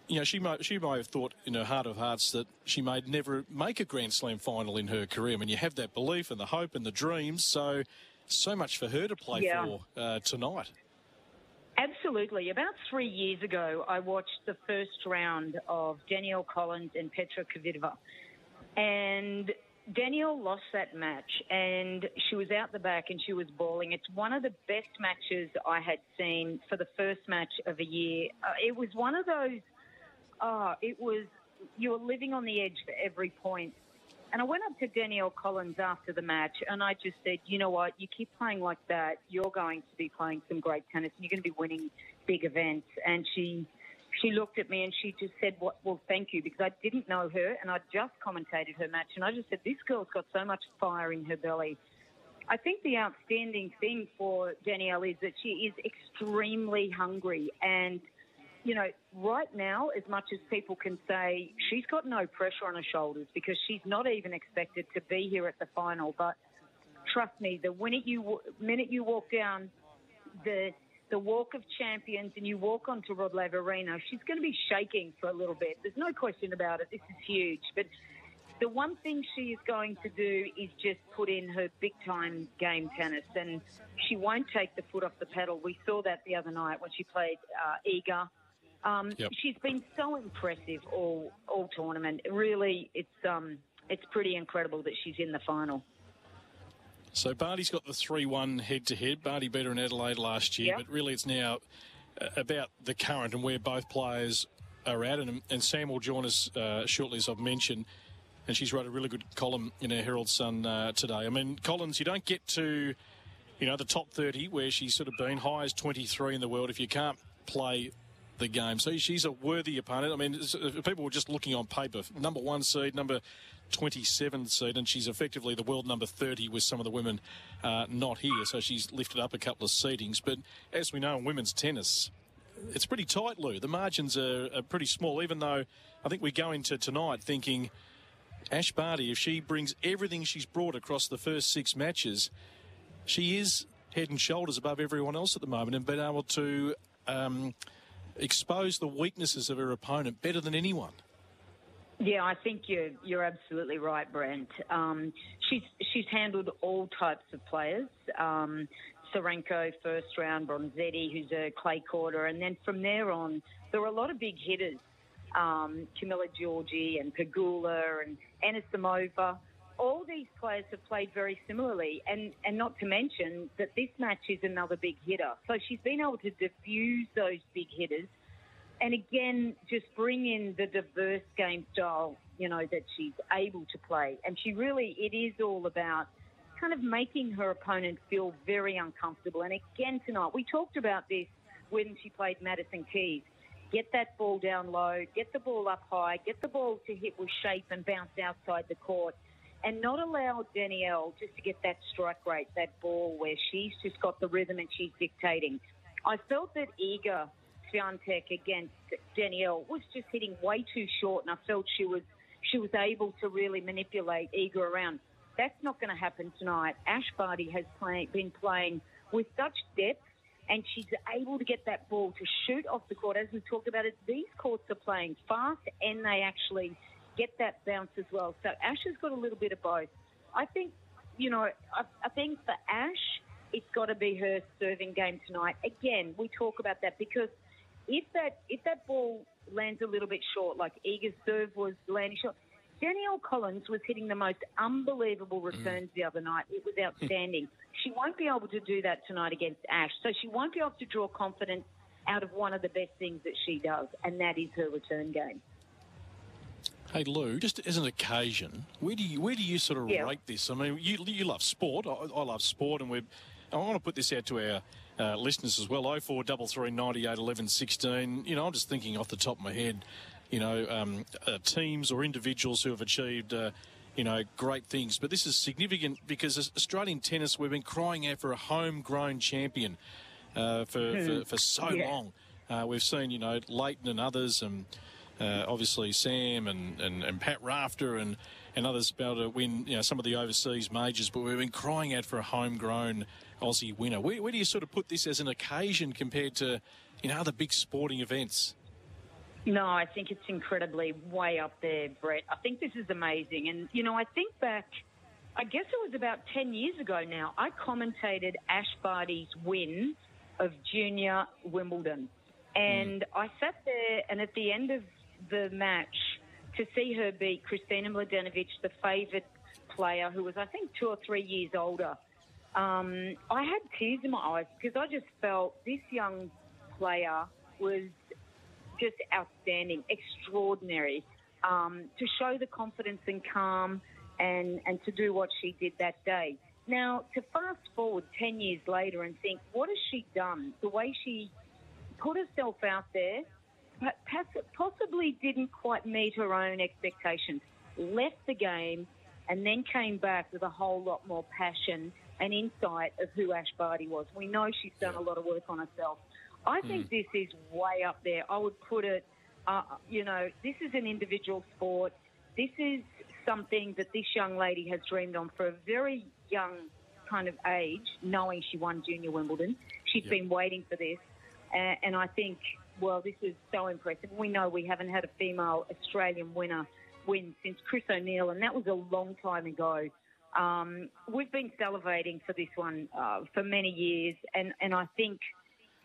you know, she might she might have thought in her heart of hearts that she may never make a Grand Slam final in her career. I mean, you have that belief and the hope and the dreams. So so much for her to play yeah. for uh, tonight. Absolutely. About three years ago, I watched the first round of Danielle Collins and Petra Kvitova. And Danielle lost that match and she was out the back and she was bawling. It's one of the best matches I had seen for the first match of a year. Uh, it was one of those, oh, it was, you were living on the edge for every point. And I went up to Danielle Collins after the match and I just said, you know what, you keep playing like that, you're going to be playing some great tennis and you're going to be winning big events. And she she looked at me and she just said, well, well, thank you, because I didn't know her and I just commentated her match. And I just said, this girl's got so much fire in her belly. I think the outstanding thing for Danielle is that she is extremely hungry and – you know, right now, as much as people can say she's got no pressure on her shoulders because she's not even expected to be here at the final. But trust me, the minute you minute you walk down the the walk of champions and you walk onto Rod Laver Arena, she's going to be shaking for a little bit. There's no question about it. This is huge, but The one thing she is going to do is just put in her big time game tennis, and she won't take the foot off the pedal. We saw that the other night when she played uh, Iga. Um, Yep. She's been so impressive all all tournament. Really, it's um, it's pretty incredible that she's in the final. So Barty's got the 3 1 head to head. Barty her in Adelaide last year, Yeah. but really it's now uh, about the current and where both players are at. And, and Sam will join us uh, shortly, as I've mentioned. And she's wrote a really good column in her Herald Sun uh, today. I mean, Collins, you don't get to, you know, the top 30 where she's sort of been high as 23 in the world if you can't play the game. So she's a worthy opponent. I mean, people were just looking on paper. Number one seed, number 27 seed, and she's effectively the world number 30 with some of the women uh, not here. So she's lifted up a couple of seedings. But as we know in women's tennis, it's pretty tight, Lou. The margins are, are pretty small, even though I think we go into tonight thinking Ash Barty, if she brings everything she's brought across the first six matches, she is head and shoulders above everyone else at the moment and been able to um, expose the weaknesses of her opponent better than anyone. Yeah, I think you're you're absolutely right, Brett. Um, she's she's handled all types of players. Um, Tsurenko first round, Bronzetti, who's a clay quarter, and then from there on, there were a lot of big hitters. Um, Camila Giorgi and Pegula and Anisimova. All these players have played very similarly, and, and not to mention that this match is another big hitter. So she's been able to diffuse those big hitters and again, just bring in the diverse game style, you know, that she's able to play. And she really, it is all about kind of making her opponent feel very uncomfortable. And again, tonight, we talked about this when she played Madison Keys. Get that ball down low, get the ball up high, get the ball to hit with shape and bounce outside the court. And not allow Danielle just to get that strike rate, that ball where she's just got the rhythm and she's dictating. I felt that Iga Swiatek against Danielle was just hitting way too short, and I felt she was she was able to really manipulate Iga around. That's not going to happen tonight. Ash Barty has play, been playing with such depth, and she's able to get that ball to shoot off the court. As we talked about it, these courts are playing fast, and they actually get that bounce as well. So Ash has got a little bit of both. I think, you know, I, I think for Ash, it's got to be her serving game tonight. Again, we talk about that because if that if that ball lands a little bit short, like Iga's serve was landing short, Danielle Collins was hitting the most unbelievable mm. returns the other night. It was outstanding. she won't be able to do that tonight against Ash, so she won't be able to draw confidence out of one of the best things that she does, and that is her return game. Hey Lou, just as an occasion, where do you where do you sort of Yeah. rate this? I mean, you you love sport. I, I love sport, and we. I want to put this out to our uh, listeners as well. Oh four double three ninety eight eleven sixteen. You know, I'm just thinking off the top of my head. You know, um, uh, teams or individuals who have achieved. Uh, you know, great things, but this is significant because Australian tennis, we've been crying out for a homegrown champion uh, for, Hmm. for for so Yeah. long. Uh, we've seen, you know, Lleyton and others, and uh, obviously Sam and, and, and Pat Rafter and, and others about to win, you know, some of the overseas majors. But we've been crying out for a homegrown Aussie winner. Where, where do you sort of put this as an occasion compared to, you know, other big sporting events? No, I think it's incredibly way up there, Brett. I think this is amazing. And, you know, I think back, I guess it was about 10 years ago now, I commentated Ash Barty's win of junior Wimbledon. And I sat there, and at the end of the match, to see her beat Kristina Mladenovic, the favourite player, who was, I think, two or three years older, um, I had tears in my eyes because I just felt this young player was just outstanding, extraordinary. Um, to show the confidence and calm and, and to do what she did that day. Now, to fast forward 10 years later and think, what has she done? The way she put herself out there, possibly didn't quite meet her own expectations, left the game, and then came back with a whole lot more passion and insight of who Ash Barty was. We know she's done a lot of work on herself. I think this is way up there. I would put it, uh, you know, this is an individual sport. This is something that this young lady has dreamed on for a very young kind of age, knowing she won Junior Wimbledon. She's been waiting for this. Uh, and I think, well, this is so impressive. We know we haven't had a female Australian winner win since Chris O'Neill, and that was a long time ago. Um, we've been salivating for this one uh, for many years, and, and I think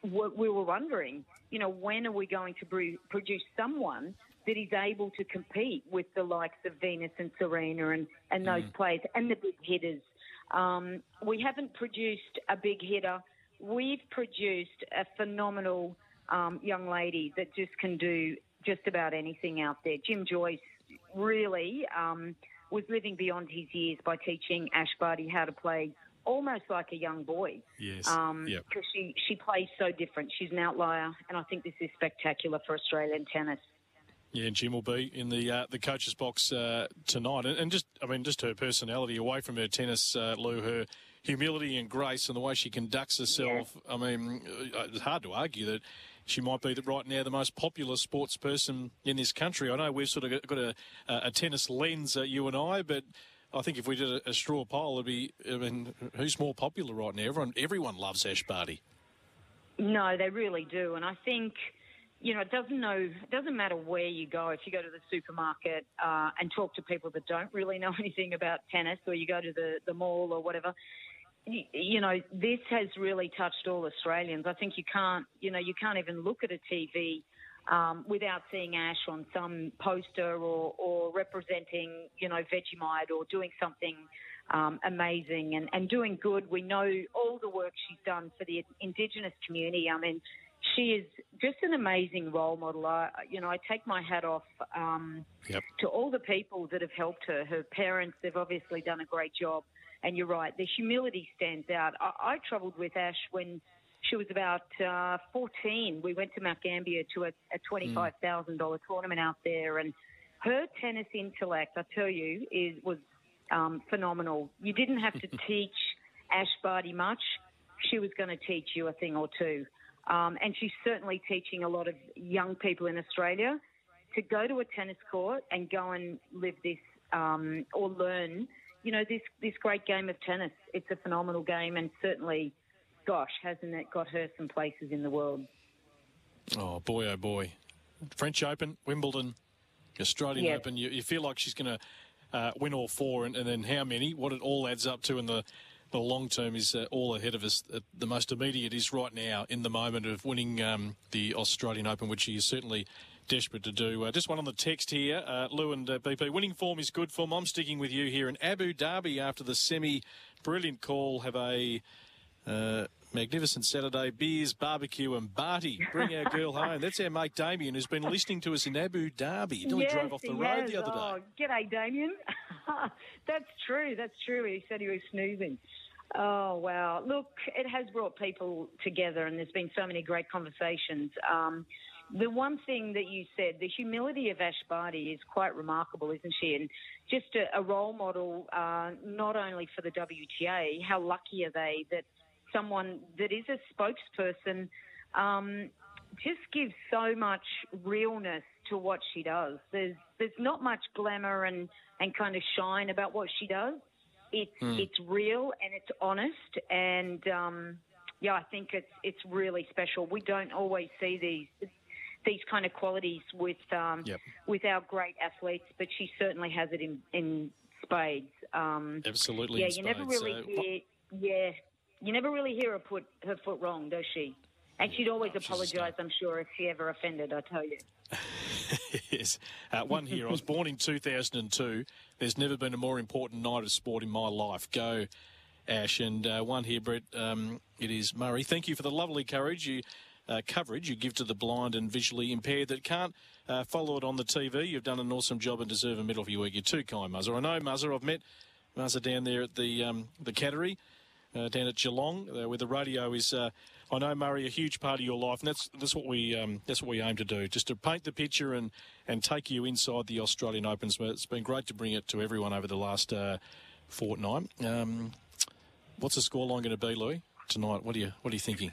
we were wondering, you know, when are we going to produce someone that is able to compete with the likes of Venus and Serena and, and those mm. players and the big hitters? Um, we haven't produced a big hitter. We've produced a phenomenal um, young lady that just can do just about anything out there. Jim Joyce really um, was living beyond his years by teaching Ash Barty how to play almost like a young boy. Yes. Um, yep. Because she, she plays so different. She's an outlier, and I think this is spectacular for Australian tennis. Yeah, and Jim will be in the uh, the coach's box uh, tonight, and, and, just I mean, just her personality away from her tennis, uh, Lou, her humility and grace, and the way she conducts herself. Yeah. I mean, uh, it's hard to argue that she might be the, right now the most popular sports person in this country. I know we've sort of got a, a tennis lens, uh, you and I, but I think if we did a, a, straw poll, it'd be. I mean, who's more popular right now? Everyone, everyone loves Ash Barty. No, they really do, and I think you know, it doesn't know, it doesn't matter where you go. If you go to the supermarket uh, and talk to people that don't really know anything about tennis, or you go to the, the mall or whatever, you know, this has really touched all Australians. I think you can't, you know, you can't even look at a TV um, without seeing Ash on some poster or, or representing, you know, Vegemite or doing something um, amazing and, and doing good. We know all the work she's done for the Indigenous community. I mean, she is just an amazing role model. I, you know, I take my hat off um, yep. to all the people that have helped her. Her parents, they've obviously done a great job. And you're right, the humility stands out. I, I travelled with Ash when she was about uh, 14. We went to Mount Gambier to a, a $25,000 mm. tournament out there, and her tennis intellect, I tell you, is was um, phenomenal. You didn't have to teach Ash Barty much. She was going to teach you a thing or two. Um, and she's certainly teaching a lot of young people in Australia to go to a tennis court and go and live this um, or learn you know, this, this great game of tennis. It's a phenomenal game, and certainly, gosh, hasn't it got her some places in the world? Oh, boy, oh, boy. French Open, Wimbledon, Australian yep. Open. You, you, feel like she's going to uh, win all four, and, and, then how many? What it all adds up to in the, the long term is uh, all ahead of us. Uh, the most immediate is right now in the moment of winning um, the Australian Open, which she is certainly desperate to do. Uh, just one on the text here, uh, Lou and uh, BP. Winning form is good form. I'm sticking with you here in Abu Dhabi after the semi. Brilliant call. Have a uh, magnificent Saturday. Beers, barbecue, and Barty. Bring our girl home. That's our mate Damien, who's been listening to us in Abu Dhabi. He yes, drove off the road has. the other day. Oh, g'day, Damien. That's true. That's true. He said he was snoozing. Oh, wow. Look, it has brought people together, and there's been so many great conversations. Um, the one thing that you said, the humility of Ash Barty is quite remarkable, isn't she? And just a, a role model, uh, not only for the WTA, how lucky are they that someone that is a spokesperson um, just gives so much realness to what she does. There's there's not much glamour and, and kind of shine about what she does. It's mm. it's real and it's honest and um, yeah, I think it's it's really special. We don't always see these these kind of qualities with um, yep. with our great athletes, but she certainly has it in, in spades. Um, Absolutely, yeah. you never really so, hear, yeah, you never really hear her put her foot wrong, does she? And she'd always oh, apologise, I'm sure, if she ever offended. I tell you. yes. Uh, one here. I was born in 2002. There's never been a more important night of sport in my life. Go, Ash. And uh, one here, Brett. Um, it is Murray. Thank you for the lovely courage you uh, coverage you give to the blind and visually impaired that can't uh, follow it on the TV. You've done an awesome job and deserve a medal for your work. You're too kind, Muzzer. I know, Muzzer. I've met Muzzer down there at the um, the Cattery, uh, down at Geelong, uh, where the radio is. Uh, I know, Murray, a huge part of your life, and that's that's what we um, that's what we aim to do, just to paint the picture and, and take you inside the Australian Opens. It's been great to bring it to everyone over the last uh, fortnight. Um, what's the scoreline going to be, Louis, tonight? What are you what are you thinking?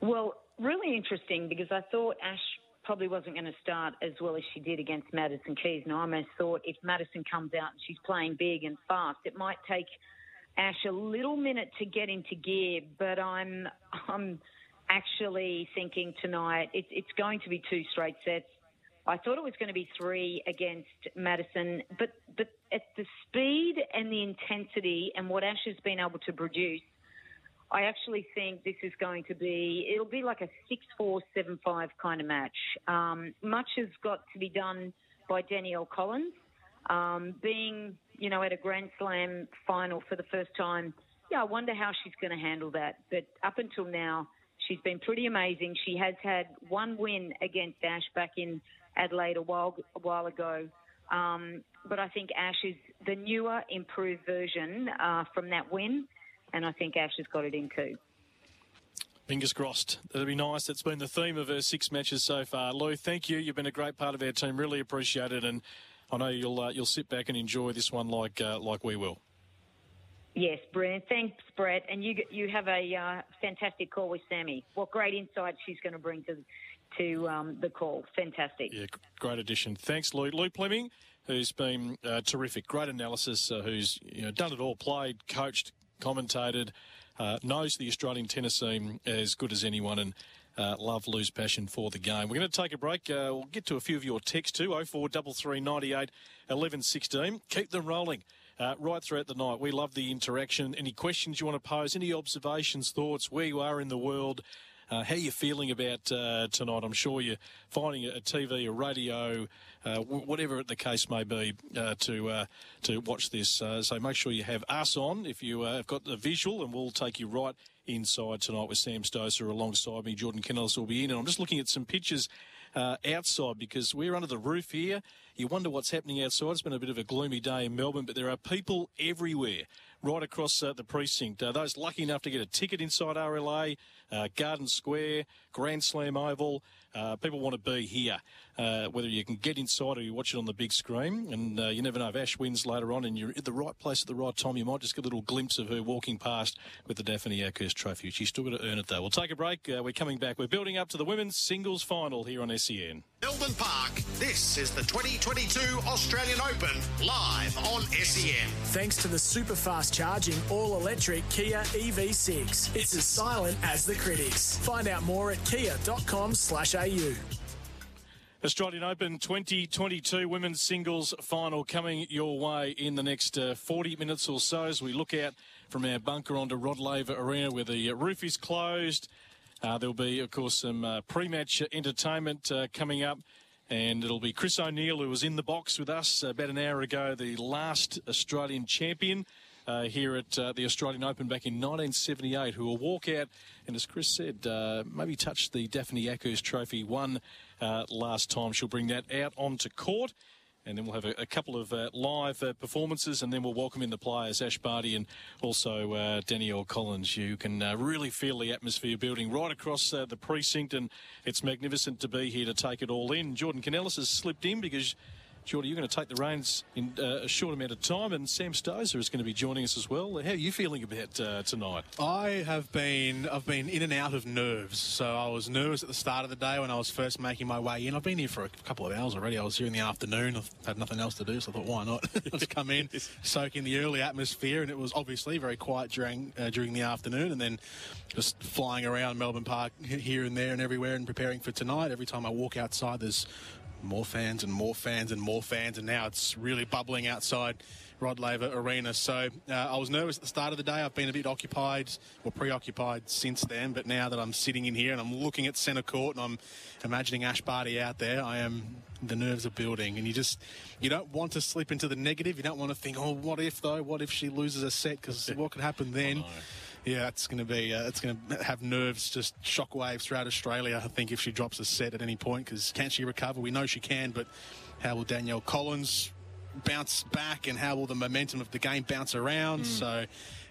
Well, really interesting because I thought Ash probably wasn't going to start as well as she did against Madison Keys. And I almost thought if Madison comes out and she's playing big and fast, it might take Ash a little minute to get into gear. But I'm I'm actually thinking tonight it's it's going to be two straight sets. I thought it was going to be three against Madison, but but at the speed and the intensity and what Ash has been able to produce, I actually think this is going to be it'll be like a six four seven five kind of match. Um, much has got to be done by Danielle Collins, um, being you know at a Grand Slam final for the first time. Yeah, I wonder how she's going to handle that. But up until now, she's been pretty amazing. She has had one win against Ash back in Adelaide a while a while ago. Um, but I think Ash is the newer, improved version uh, from that win, and I think Ash has got it in too. Fingers crossed. That'd be nice. That's been the theme of her six matches so far. Lou, thank you. You've been a great part of our team. Really appreciate it, and I know you'll uh, you'll sit back and enjoy this one like uh, like we will. Yes, brilliant. Thanks, Brett. And you you have a uh, fantastic call with Sammy. What great insight she's going to bring to to um, the call. Fantastic. Yeah, great addition. Thanks, Lou. Lou Fleming, who's been uh, terrific. Great analysis, uh, who's you know, done it all, played, coached, commentated, uh, knows the Australian tennis team as good as anyone and uh, love Lou's passion for the game. We're going to take a break. Uh, we'll get to a few of your texts too, 0433 98 11 16. Keep them rolling. Uh, right throughout the night. We love the interaction. Any questions you want to pose, any observations, thoughts, where you are in the world, uh, how are you feeling about uh, tonight? I'm sure you're finding a TV, a radio, uh, whatever the case may be, uh, to uh, to watch this. Uh, so make sure you have us on if you have got the visual, and we'll take you right inside tonight with Sam Stosur alongside me. Jordan Canellis will be in, and I'm just looking at some pictures outside because we're under the roof here. You wonder what's happening outside. It's been a bit of a gloomy day in Melbourne, but there are people everywhere right across uh, the precinct. Uh, those lucky enough to get a ticket inside RLA, uh, Garden Square, Grand Slam Oval, uh, people want to be here, uh, whether you can get inside or you watch it on the big screen. And uh, you never know if Ash wins later on and you're at the right place at the right time. You might just get a little glimpse of her walking past with the Daphne Akhurst Trophy. She's still got to earn it, though. We'll take a break. we're coming back. We're building up to the women's singles final here on SEN. Melbourne Park, this is the 2022 Australian Open live on SEN. Thanks to the super fast charging all electric Kia EV6. It's as silent as the critics. Find out more at kia.com slash AU. Australian Open 2022 women's singles final coming your way in the next uh, 40 minutes or so as we look out from our bunker onto Rod Laver Arena where the roof is closed. Uh, there'll be, of course, some uh, pre-match entertainment uh, coming up. And it'll be Chris O'Neill, who was in the box with us about an hour ago, the last Australian champion uh, here at uh, the Australian Open back in 1978, who will walk out and, as Chris said, uh, maybe touch the Daphne Akhurst Trophy one last time. She'll bring that out onto court and then we'll have a, a couple of uh, live uh, performances, and then we'll welcome in the players, Ash Barty and also uh, Danielle Collins. You can uh, really feel the atmosphere building right across uh, the precinct, and it's magnificent to be here to take it all in. Jordan Canellis has slipped in because Jordy, you're going to take the reins in uh, a short amount of time, and Sam Stosur is going to be joining us as well. How are you feeling about uh, tonight? I have been I've been in and out of nerves. So I was nervous at the start of the day when I was first making my way in. I've been here for a couple of hours already. I was here in the afternoon. I've had nothing else to do, so I thought, why not? Let's come in, soak in the early atmosphere, and it was obviously very quiet during uh, during the afternoon, and then just flying around Melbourne Park here and there and everywhere and preparing for tonight. Every time I walk outside, there's more fans and more fans and more fans, and now it's really bubbling outside Rod Laver Arena. So uh, I was nervous at the start of the day. I've been a bit occupied or preoccupied since then, but now that I'm sitting in here and I'm looking at centre court and I'm imagining Ash Barty out there, I am the nerves are building, and you just you don't want to slip into the negative. You don't want to think, oh, what if though? What if she loses a set? Because what could happen then? Oh, no yeah, it's going to be uh, it's going to have nerves just shockwaves throughout Australia. I think if she drops a set at any point, because can she recover? We know she can, but how will Danielle Collins bounce back, and how will the momentum of the game bounce around? Mm. So,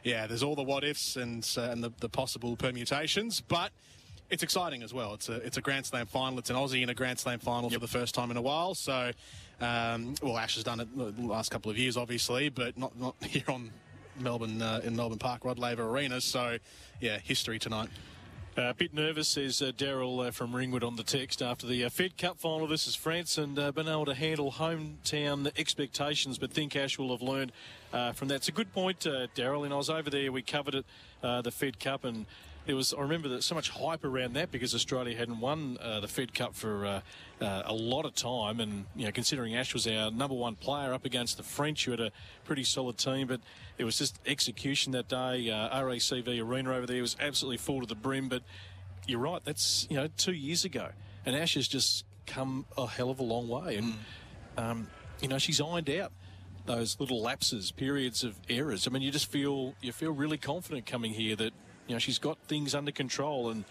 yeah, there's all the what ifs and uh, and the, the possible permutations, but it's exciting as well. It's a it's a Grand Slam final. It's an Aussie in a Grand Slam final yep. for the first time in a while. So, um, well, Ash has done it the last couple of years, obviously, but not not here on Melbourne uh, in Melbourne Park, Rod Laver Arena. So, yeah, history tonight. Uh, a bit nervous, says uh, Daryl uh, from Ringwood on the text after the uh, Fed Cup final versus France and uh, been able to handle hometown expectations, but think Ash will have learned uh, from that. It's a good point, Daryl. And I was over there, we covered it, the Fed Cup, and there was I remember that so much hype around that because Australia hadn't won uh, the Fed Cup for uh, uh, a lot of time, and you know considering Ash was our number one player up against the French, who had a pretty solid team, but it was just execution that day. Uh, RACV Arena over there was absolutely full to the brim, but you're right, that's you know two years ago, and Ash has just come a hell of a long way, and um, you know she's ironed out those little lapses, periods of errors. I mean, you just feel you feel really confident coming here that you know she's got things under control and.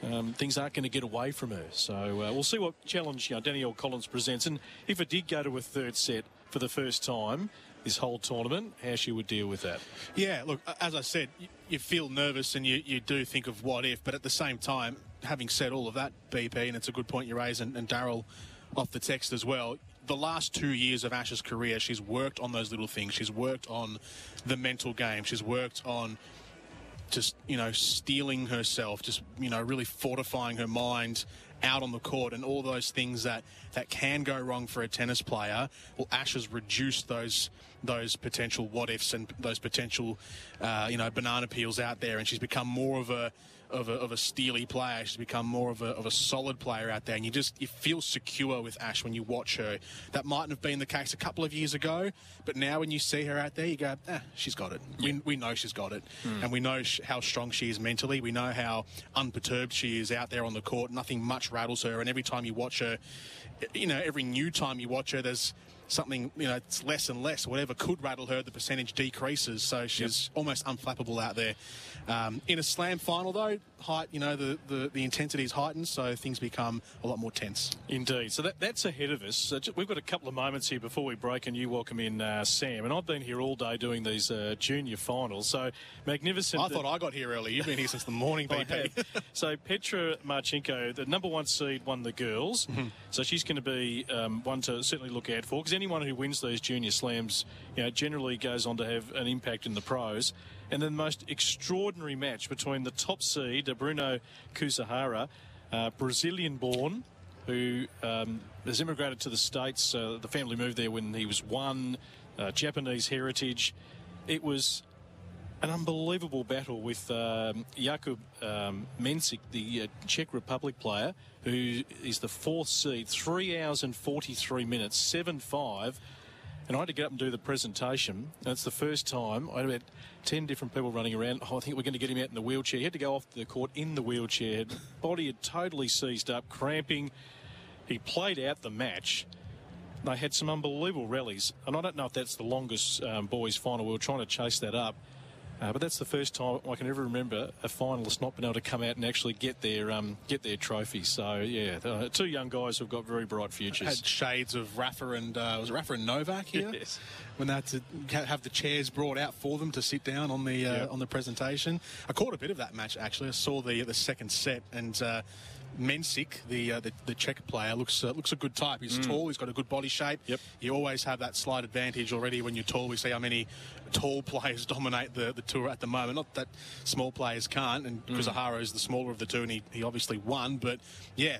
Um, things aren't going to get away from her. So uh, we'll see what challenge you know, Danielle Collins presents. And if it did go to a third set for the first time this whole tournament, how she would deal with that. Yeah, look, as I said, you, feel nervous and you, you do think of what if, but at the same time, having said all of that, BP, and it's a good point you raise, and, and Daryl off the text as well, the last two years of Ash's career, she's worked on those little things. She's worked on the mental game. She's worked on just, you know, steeling herself, just, you know, really fortifying her mind out on the court and all those things that, that can go wrong for a tennis player. Well, Ash has reduced those those potential what ifs and those potential, uh, you know, banana peels out there, and she's become more of a of a, of a steely player. She's become more of a, of a solid player out there, and you just you feel secure with Ash when you watch her. That mightn't have been the case a couple of years ago, but now when you see her out there, you go, eh, she's got it. We, we know she's got it, Hmm. and we know sh- how strong she is mentally. We know how unperturbed she is out there on the court. Nothing much rattles her, and every time you watch her, you know, every new time you watch her, there's something, you know, it's less and less. Whatever could rattle her, the percentage decreases. So she's almost unflappable out there. Um, in a slam final, though, height, you know, the, the, the intensity is heightened, so things become a lot more tense. Indeed. So that, that's ahead of us. Uh, we've got a couple of moments here before we break, and you welcome in uh, Sam. And I've been here all day doing these uh, junior finals. So magnificent. I thought I got here early. You've been here since the morning, BP. so Petra Marcinko, the number one seed, won the girls. Mm-hmm. So she's going to be um, one to certainly look out for because anyone who wins these junior slams, you know, generally goes on to have an impact in the pros. And then the most extraordinary match between the top seed, uh, Bruno Kuzuhara, uh, Brazilian-born, who um, has immigrated to the States. Uh, the family moved there when he was one. Uh, Japanese heritage. It was an unbelievable battle with um, Jakub um, Mensik, the uh, Czech Republic player, who is the fourth seed, three hours and 43 minutes, 7 5. And I had to get up and do the presentation. And it's the first time. I had about 10 different people running around. Oh, I think we're going to get him out in the wheelchair. He had to go off the court in the wheelchair. Body had totally seized up, cramping. He played out the match. They had some unbelievable rallies, and I don't know if that's the longest um, boys' final. We were trying to chase that up, uh, but that's the first time I can ever remember a finalist not being able to come out and actually get their um, get their trophy. So yeah, uh, two young guys who've got very bright futures. Had shades of Rafa and uh, was it Rafa and Novak here? Yes. When they had to have the chairs brought out for them to sit down on the uh, Yeah. on the presentation. I caught a bit of that match actually. I saw the the second set and. Mensik, the, uh, the the Czech player, looks uh, looks a good type. He's Mm. tall. He's got a good body shape. Yep. You always have that slight advantage already when you're tall. We see how many tall players dominate the, the tour at the moment. Not that small players can't, and Mm. Kuzuhara is the smaller of the two, and he, he obviously won. But yeah,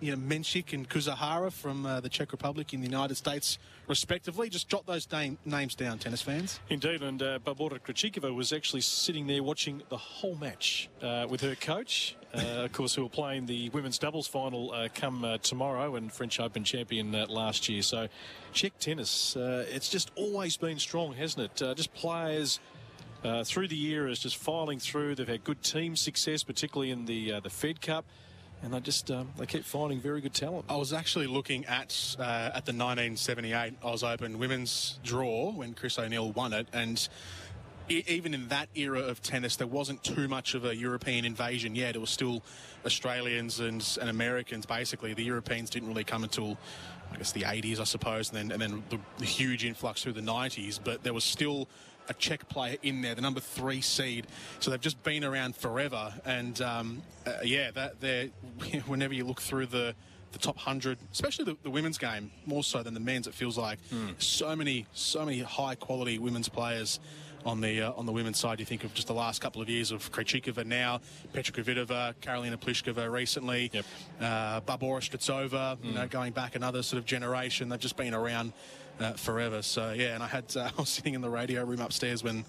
you know, Mensik and Kuzuhara from uh, the Czech Republic in the United States, respectively. Just jot those name, names down, tennis fans. Indeed, and uh, Barbora Krejcikova was actually sitting there watching the whole match uh, with her coach, of course, who were playing the women's doubles final uh, come uh, tomorrow and French Open champion uh, last year. So, Czech tennis, uh, it's just always been strong, hasn't it? Uh, just players. Uh, through the year is just filing through. They've had good team success, particularly in the uh, the Fed Cup, and they just um, they keep finding very good talent. I was actually looking at uh, at the 1978 Oz Open women's draw when Chris O'Neill won it, and even in that era of tennis, there wasn't too much of a European invasion yet. It was still Australians and, and Americans. Basically, the Europeans didn't really come until I guess the 80s, I suppose, and then and then the, the huge influx through the 90s. But there was still a Czech player in there, the number three seed. So they've just been around forever, and um, uh, yeah, that whenever you look through the the top hundred, especially the, the women's game, more so than the men's. It feels like so many, so many high quality women's players on the uh, on the women's side. You think of just the last couple of years of Krejcikova now, Petra Kvitova, Karolina Pliskova recently, uh, Barbora Strycova, you know, going back another sort of generation. They've just been around uh, forever. So yeah, and I had uh, I was sitting in the radio room upstairs when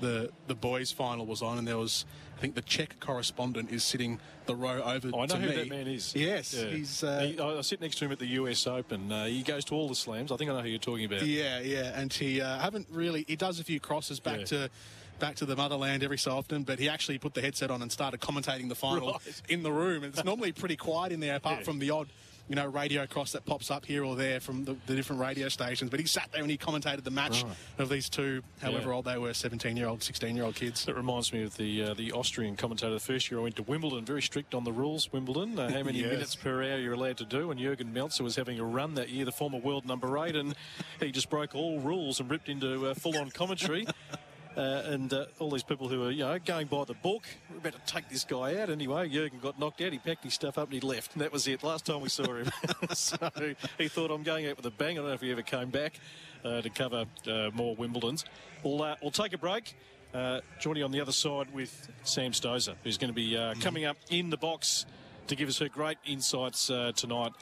the the boys' final was on, and there was I think the Czech correspondent is sitting the row over Oh, I know to who me. that man is. Yes, Yeah. he's. Uh, He- I I sit next to him at the US Open. Uh, he goes to all the slams. I think I know who you're talking about. Yeah, yeah, and he uh, haven't really. He does a few crosses back Yeah. to back to the motherland every so often, but he actually put the headset on and started commentating the final Right. in the room. And it's normally pretty quiet in there, apart Yeah. from the odd. You know, radio cross that pops up here or there from the, the different radio stations. But he sat there and he commentated the match Right. of these two, however Yeah. old they were, 17 year old, 16 year old kids. That reminds me of the uh, the Austrian commentator. The first year I went to Wimbledon, very strict on the rules. Wimbledon, uh, how many Yes. minutes per hour you're allowed to do. And Jurgen Melzer was having a run that year, the former world number eight, and he just broke all rules and ripped into uh, full on commentary. Uh, and uh, all these people who are, you know, going by the book, we're about to take this guy out. Anyway, Jurgen got knocked out. He packed his stuff up and he left. And that was it. Last time we saw him. so he thought, I'm going out with a bang. I don't know if he ever came back uh, to cover uh, more Wimbledons. We'll, uh, we'll take a break. Uh, joining on the other side with Sam Stosur, who's going to be uh, coming up in the box to give us her great insights uh, tonight.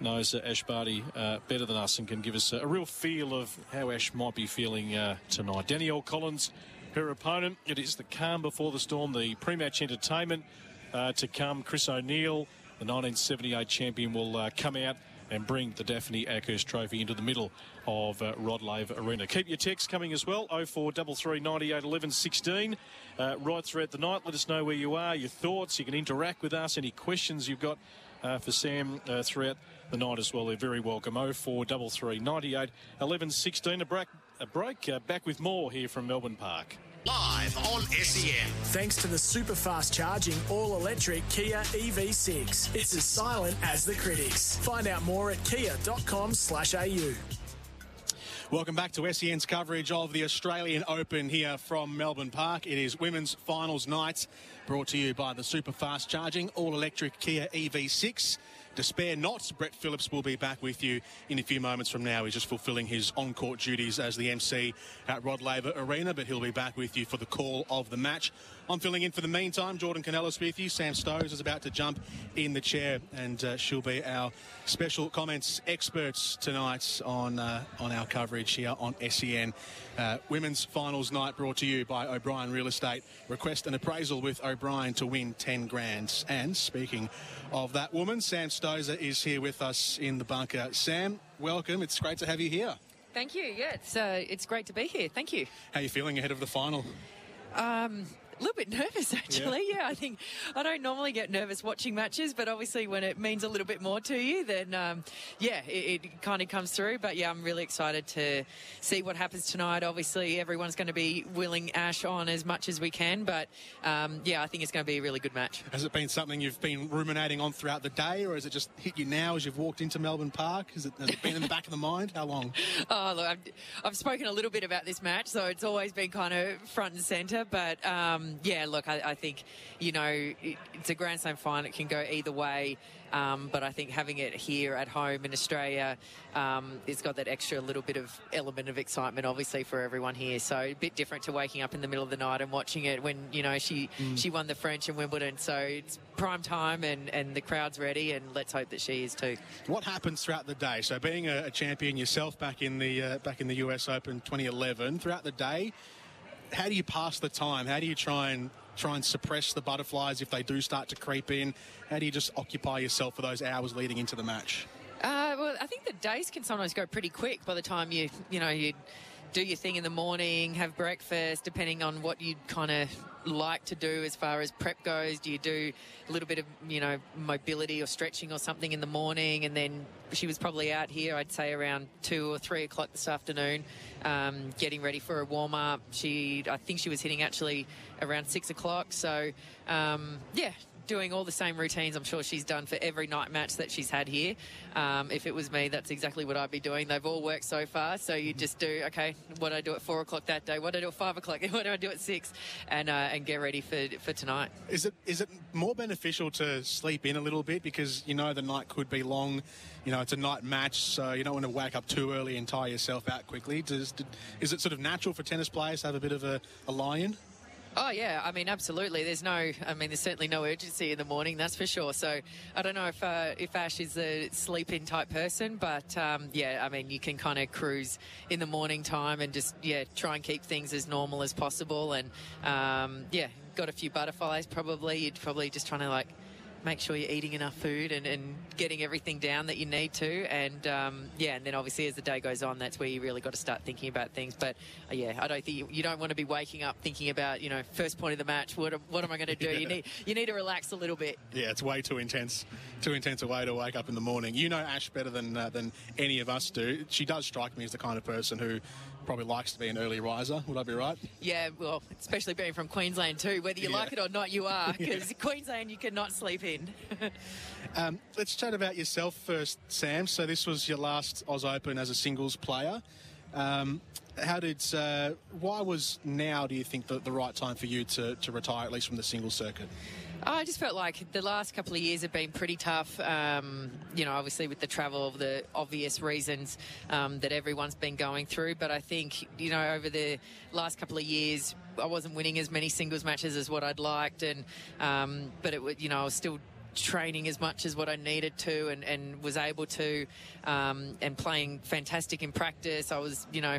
Knows uh, Ash Barty uh, better than us and can give us a real feel of how Ash might be feeling uh, tonight. Danielle Collins, her opponent. It is the calm before the storm, the pre-match entertainment uh, to come. Chris O'Neill, the 1978 champion, will uh, come out and bring the Daphne Akhurst Trophy into the middle of uh, Rod Laver Arena. Keep your texts coming as well, 0433 98 11 16. Uh, right throughout the night, let us know where you are, your thoughts. You can interact with us, any questions you've got uh, for Sam uh, throughout the night as well. They're very welcome. 0433 98 11 16. A break, a break uh, back with more here from Melbourne Park. Live on SEN. Thanks to the super fast charging all electric Kia EV6. It's as silent as the critics. Find out more at kia.com/au. Welcome back to SEN's coverage of the Australian Open here from Melbourne Park. It is women's finals night, brought to you by the super fast charging all electric Kia EV6. Despair not, Brett Phillips will be back with you in a few moments from now. He's just fulfilling his on court duties as the MC at Rod Laver Arena, but he'll be back with you for the call of the match. I'm filling in for the meantime. Jordan Canellis with you. Sam Stosur is about to jump in the chair, and uh, she'll be our special comments experts tonight on uh, on our coverage here on SEN. Uh, women's finals night brought to you by O'Brien Real Estate. Request an appraisal with O'Brien to win 10 grand. And speaking of that woman, Sam Stosur is here with us in the bunker. Sam, welcome. It's great to have you here. Thank you. Yeah, it's uh, it's great to be here. Thank you. How are you feeling ahead of the final? Um, a little bit nervous actually. Yeah. I think I don't normally get nervous watching matches, but obviously when it means a little bit more to you, then um, yeah, it, it kind of comes through. But yeah, I'm really excited to see what happens tonight. Obviously, everyone's going to be willing Ash on as much as we can, but um, yeah, I think it's going to be a really good match. Has it been something you've been ruminating on throughout the day, or has it just hit you now as you've walked into Melbourne Park? Has it, has it been in the back of the mind? How long? Oh, look, I've, I've spoken a little bit about this match, so it's always been kind of front and centre. But um, yeah, look, I, I think, you know, it, it's a Grand Slam final. It can go either way. Um, but I think having it here at home in Australia, um, it's got that extra little bit of element of excitement, obviously, for everyone here. So a bit different to waking up in the middle of the night and watching it when, you know, she, Mm. she won the French and Wimbledon. So it's prime time and, and the crowd's ready, and let's hope that she is too. What happens throughout the day? So, being a, a champion yourself back in the uh, back in the US Open 2011, throughout the day, how do you pass the time? How do you try and try and suppress the butterflies if they do start to creep in? How do you just occupy yourself for those hours leading into the match? Uh, well, I think the days can sometimes go pretty quick by the time you, you know, you do your thing in the morning, have breakfast, depending on what you'd kind of like to do as far as prep goes. Do you do a little bit of, you know, mobility or stretching or something in the morning? And then she was probably out here, I'd say around two or three o'clock this afternoon, um, getting ready for a warm up. She, I think she was hitting actually around six o'clock. So, um, yeah, doing all the same routines I'm sure she's done for every night match that she's had here. Um, if it was me, that's exactly what I'd be doing. They've all worked so far, so you just do okay. What do I do at four o'clock that day? What do I do at five o'clock? What do I do at six? And uh, and get ready for for tonight. Is it is it more beneficial to sleep in a little bit because you know the night could be long? You know, it's a night match, so you don't want to wake up too early and tire yourself out quickly. Does, is it sort of natural for tennis players to have a bit of a, a lie-in? Oh yeah, I mean absolutely. There's no, I mean there's certainly no urgency in the morning, that's for sure. So I don't know if uh, if Ash is a sleep-in type person, but um, yeah, I mean you can kind of cruise in the morning time and just yeah try and keep things as normal as possible. And um, yeah, got a few butterflies probably. You'd probably just trying to like make sure you're eating enough food and, and getting everything down that you need to. And um, yeah, and then obviously as the day goes on, that's where you really got to start thinking about things. But uh, yeah, I don't think you, you, don't want to be waking up thinking about you know first point of the match. What what am I going to do? yeah. You need you need to relax a little bit. Yeah, it's way too intense, too intense a way to wake up in the morning. You know Ash better than uh, than any of us do. She does strike me as the kind of person who probably likes to be an early riser. Would I be right? Yeah, well, especially being from Queensland too. Whether you yeah. like it or not, you are because yeah. Queensland you cannot sleep in. um, let's chat about yourself first, Sam. So this was your last Oz Open as a singles player. Um, how did uh, why was now do you think the, the right time for you to, to retire at least from the singles circuit I just felt like the last couple of years have been pretty tough. Um, you know, obviously with the travel, the obvious reasons um, that everyone's been going through. But I think, you know, over the last couple of years, I wasn't winning as many singles matches as what I'd liked, and um, but it would, you know, I was still training as much as what I needed to and, and was able to um, and playing fantastic in practice. I was, you know,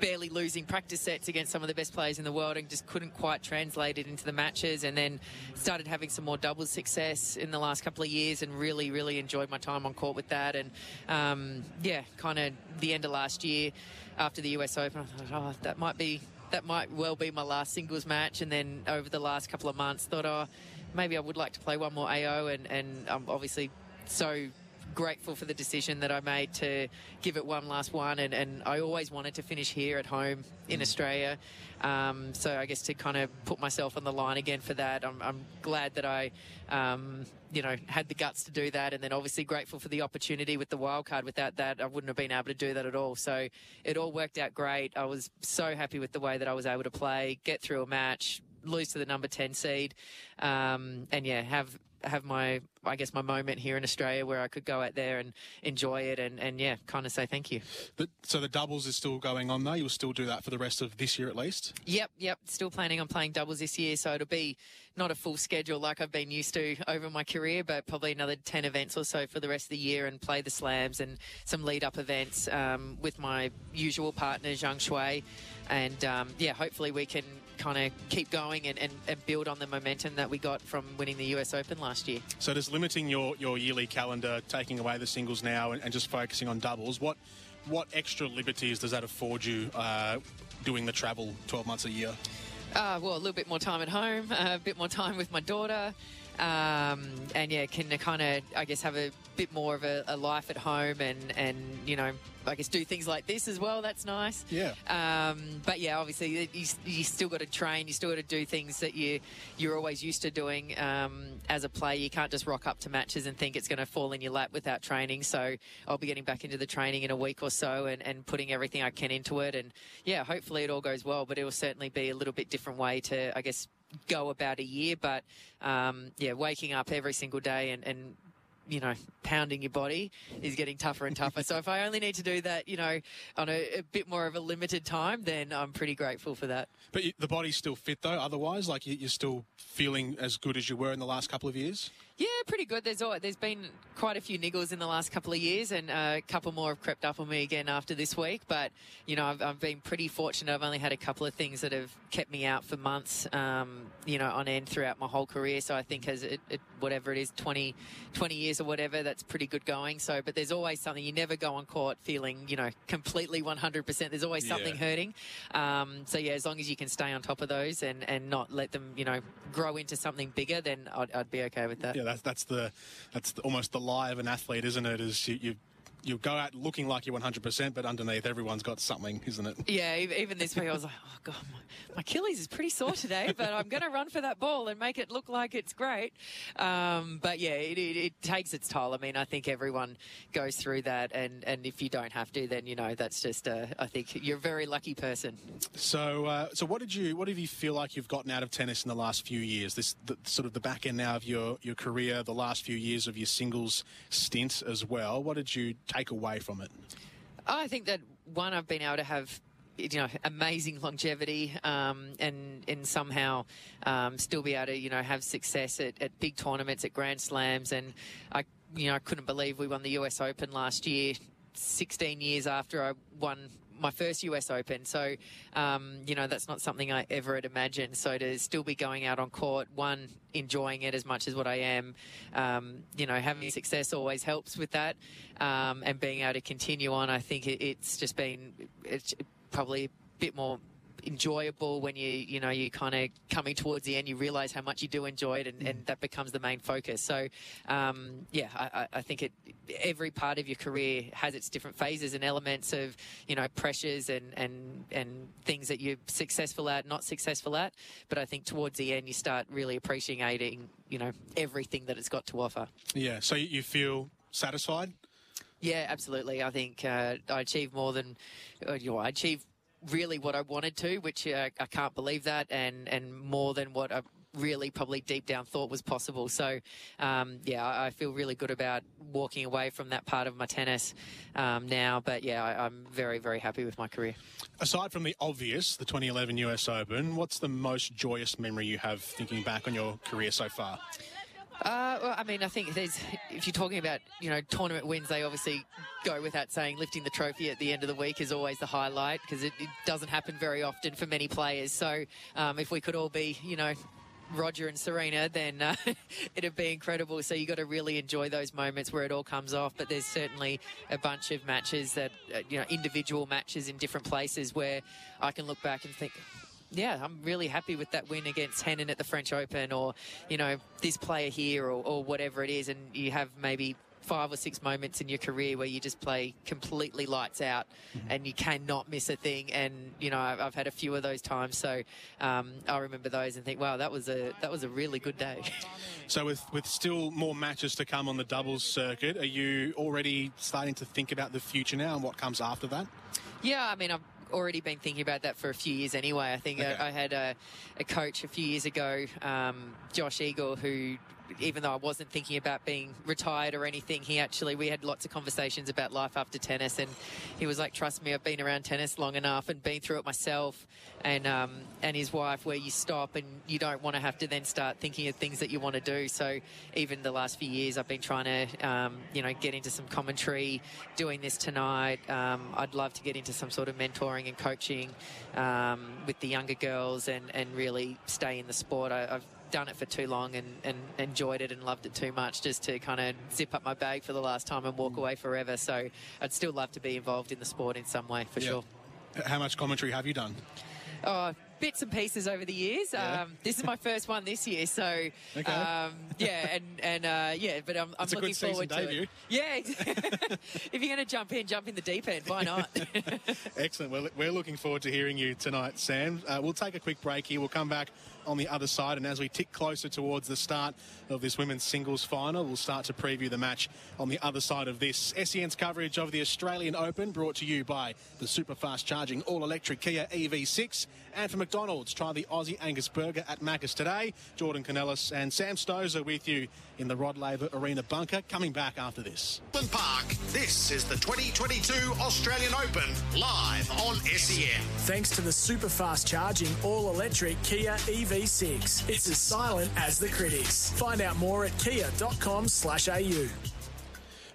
barely losing practice sets against some of the best players in the world and just couldn't quite translate it into the matches. And then started having some more doubles success in the last couple of years and really, really enjoyed my time on court with that. And um, yeah, kind of the end of last year after the US Open, I thought, oh, that might be. That might well be my last singles match, and then over the last couple of months, thought, oh, maybe I would like to play one more AO, and, and I'm obviously so grateful for the decision that I made to give it one last one. And, and I always wanted to finish here at home in mm. Australia. Um, so I guess to kind of put myself on the line again for that, I'm, I'm glad that I, um, you know, had the guts to do that. And then obviously grateful for the opportunity with the wild card. Without that, I wouldn't have been able to do that at all. So it all worked out great. I was so happy with the way that I was able to play, get through a match, lose to the number 10 seed, um, and yeah, have have my I guess my moment here in Australia where I could go out there and enjoy it and, and yeah, kind of say thank you. But so the doubles is still going on though. You'll still do that for the rest of this year at least. Yep, yep. Still planning on playing doubles this year, so it'll be not a full schedule like I've been used to over my career, but probably another ten events or so for the rest of the year and play the slams and some lead up events um, with my usual partner Zhang Shuai, and um, yeah, hopefully we can kind of keep going and, and, and, build on the momentum that we got from winning the US Open last year. So does limiting your, your yearly calendar, taking away the singles now and, and just focusing on doubles, what what extra liberties does that afford you uh, doing the travel 12 months a year? Uh, well, a little bit more time at home, uh, a bit more time with my daughter. Um, and yeah, can kind of, I guess, have a bit more of a, a, life at home and, and, you know, I guess do things like this as well. That's nice. Yeah. Um, but yeah, obviously you, you still got to train. You still got to do things that you you're always used to doing um, as a player. You can't just rock up to matches and think it's going to fall in your lap without training. So I'll be getting back into the training in a week or so and, and putting everything I can into it. And yeah, hopefully it all goes well. But it will certainly be a little bit different way to, I guess, go about a year. But um, yeah, waking up every single day and, and you know, pounding your body is getting tougher and tougher. so if I only need to do that, you know, on a, a, bit more of a limited time, then I'm pretty grateful for that. But the body's still fit though. Otherwise, like you're still feeling as good as you were in the last couple of years. Yeah, pretty good. There's all, there's been quite a few niggles in the last couple of years, and a couple more have crept up on me again after this week. But you know, I've, I've been pretty fortunate. I've only had a couple of things that have kept me out for months, um, you know, on end throughout my whole career. So I think as it, it, whatever it is, 20, 20 years or whatever, that's pretty good going. So, but there's always something. You never go on court feeling, you know, completely 100%. There's always something yeah. hurting. Um, so yeah, as long as you can stay on top of those and and not let them, you know, grow into something bigger, then I'd, I'd be okay with that. Yeah, that's that's the that's the, almost the lie of an athlete, isn't it? Is you, you you go out looking like you're 100%, but underneath everyone's got something, isn't it? Yeah, even this week I was like, oh, God, my, my Achilles is pretty sore today, but I'm going to run for that ball and make it look like it's great. Um, but yeah, it, it, it, takes its toll. I mean, I think everyone goes through that, and, and if you don't have to, then, you know, that's just, uh, I think you're a very lucky person. So, uh, so what did you, what did you feel like you've gotten out of tennis in the last few years? This the, sort of the back end now of your, your career, the last few years of your singles stint as well. What did you take away from it? I think that one, I've been able to have you know amazing longevity um, and and somehow um, still be able to you know have success at, at big tournaments at Grand Slams and I you know I couldn't believe we won the US Open last year 16 years after I won my first US Open. So, um, you know, that's not something I ever had imagined. So to still be going out on court, one, enjoying it as much as what I am, um, you know, having success always helps with that. Um, and being able to continue on, I think it, it's just been it's probably a bit more enjoyable when you you know you're kind of coming towards the end you realize how much you do enjoy it and, and that becomes the main focus. So um, yeah I, I, think it every part of your career has its different phases and elements of you know pressures and and and things that you're successful at not successful at. But I think towards the end you start really appreciating you know everything that it's got to offer. Yeah. So you feel satisfied? Yeah, absolutely. I think uh, I achieved more than uh, you know, I achieved really what I wanted to, which uh, I can't believe that, and and more than what I really probably deep down thought was possible. So, um, yeah, I feel really good about walking away from that part of my tennis um, now. But yeah, I, am very, very happy with my career. Aside from the obvious, the 2011 US Open, what's the most joyous memory you have thinking back on your career so far? Uh, well, I mean, I think there's, if you're talking about, you know, tournament wins, they obviously go without saying lifting the trophy at the end of the week is always the highlight because it, it, doesn't happen very often for many players. So um, if we could all be, you know, Roger and Serena, then uh, it'd be incredible. So you got to really enjoy those moments where it all comes off. But there's certainly a bunch of matches that, uh, you know, individual matches in different places where I can look back and think, yeah, I'm really happy with that win against Henin at the French Open or, you know, this player here or, or whatever it is. And you have maybe five or six moments in your career where you just play completely lights out mm-hmm. and you cannot miss a thing. And you know, I've, I've had a few of those times, so um, I remember those and think, wow, that was a that was a really good day. So with with still more matches to come on the doubles circuit, are you already starting to think about the future now and what comes after that? Yeah, I mean, I've already been thinking about that for a few years anyway. I think okay. I, I, had a, a, coach a few years ago, um, Josh Eagle, who even though I wasn't thinking about being retired or anything, he actually, we had lots of conversations about life after tennis. And he was like, trust me, I've been around tennis long enough and been through it myself. And, um, and his wife, where you stop and you don't want to have to then start thinking of things that you want to do. So even the last few years, I've been trying to, um, you know, get into some commentary, doing this tonight. Um, I'd love to get into some sort of mentoring and coaching um, with the younger girls and, and really stay in the sport. I, I've done it for too long and, and enjoyed it and loved it too much just to kind of zip up my bag for the last time and walk mm. away forever. So I'd still love to be involved in the sport in some way for sure. How much commentary have you done? Oh, bits and pieces over the years. Yeah. Um, this is my first one this year, so okay. um, yeah, and and uh, yeah, but I'm, I'm looking forward to debut. it. Yeah, if you're going to jump in, jump in the deep end. Why not? Excellent. Well, we're looking forward to hearing you tonight, Sam. Uh, we'll take a quick break here. We'll come back on the other side. And as we tick closer towards the start of this women's singles final, we'll start to preview the match on the other side of this. SEN's coverage of the Australian Open brought to you by the super fast charging all electric Kia EV6. And for McDonald's, try the Aussie Angus Burger at Macca's today. Jordan Canellis and Sam Stosur with you in the Rod Laver Arena bunker. Coming back after this. Park. This is the 2022 Australian Open live on SEN. Thanks to the super fast charging all electric Kia EV6. It's as silent as the critics. Find out more at kia.com/au.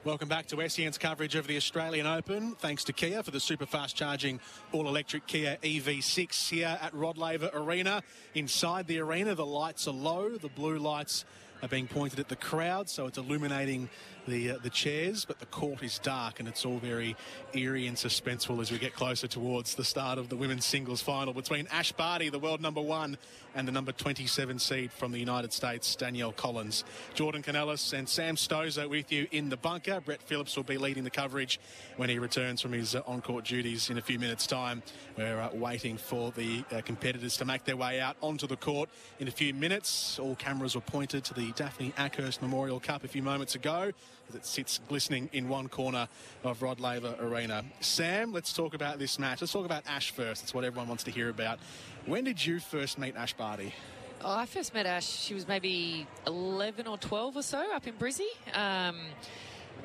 Welcome back to SEN's coverage of the Australian Open. Thanks to Kia for the super fast charging all electric Kia EV6 here at Rod Laver Arena. Inside the arena, the lights are low, the blue lights are being pointed at the crowd, so it's illuminating the uh, the chairs, but the court is dark and it's all very eerie and suspenseful as we get closer towards the start of the women's singles final between Ash Barty, the world number one, and the number 27 seed from the United States, Danielle Collins. Jordan Canellis and Sam Stosur with you in the bunker. Brett Phillips will be leading the coverage when he returns from his uh, on-court duties in a few minutes' time. We're uh, waiting for the uh, competitors to make their way out onto the court in a few minutes. All cameras were pointed to the Daphne Akhurst Memorial Cup a few moments ago as it sits glistening in one corner of Rod Laver Arena. Sam, let's talk about this match. Let's talk about Ash first. That's what everyone wants to hear about. When did you first meet Ash Barty? Oh, I first met Ash, she was maybe 11 or 12 or so up in Brizzy. Um,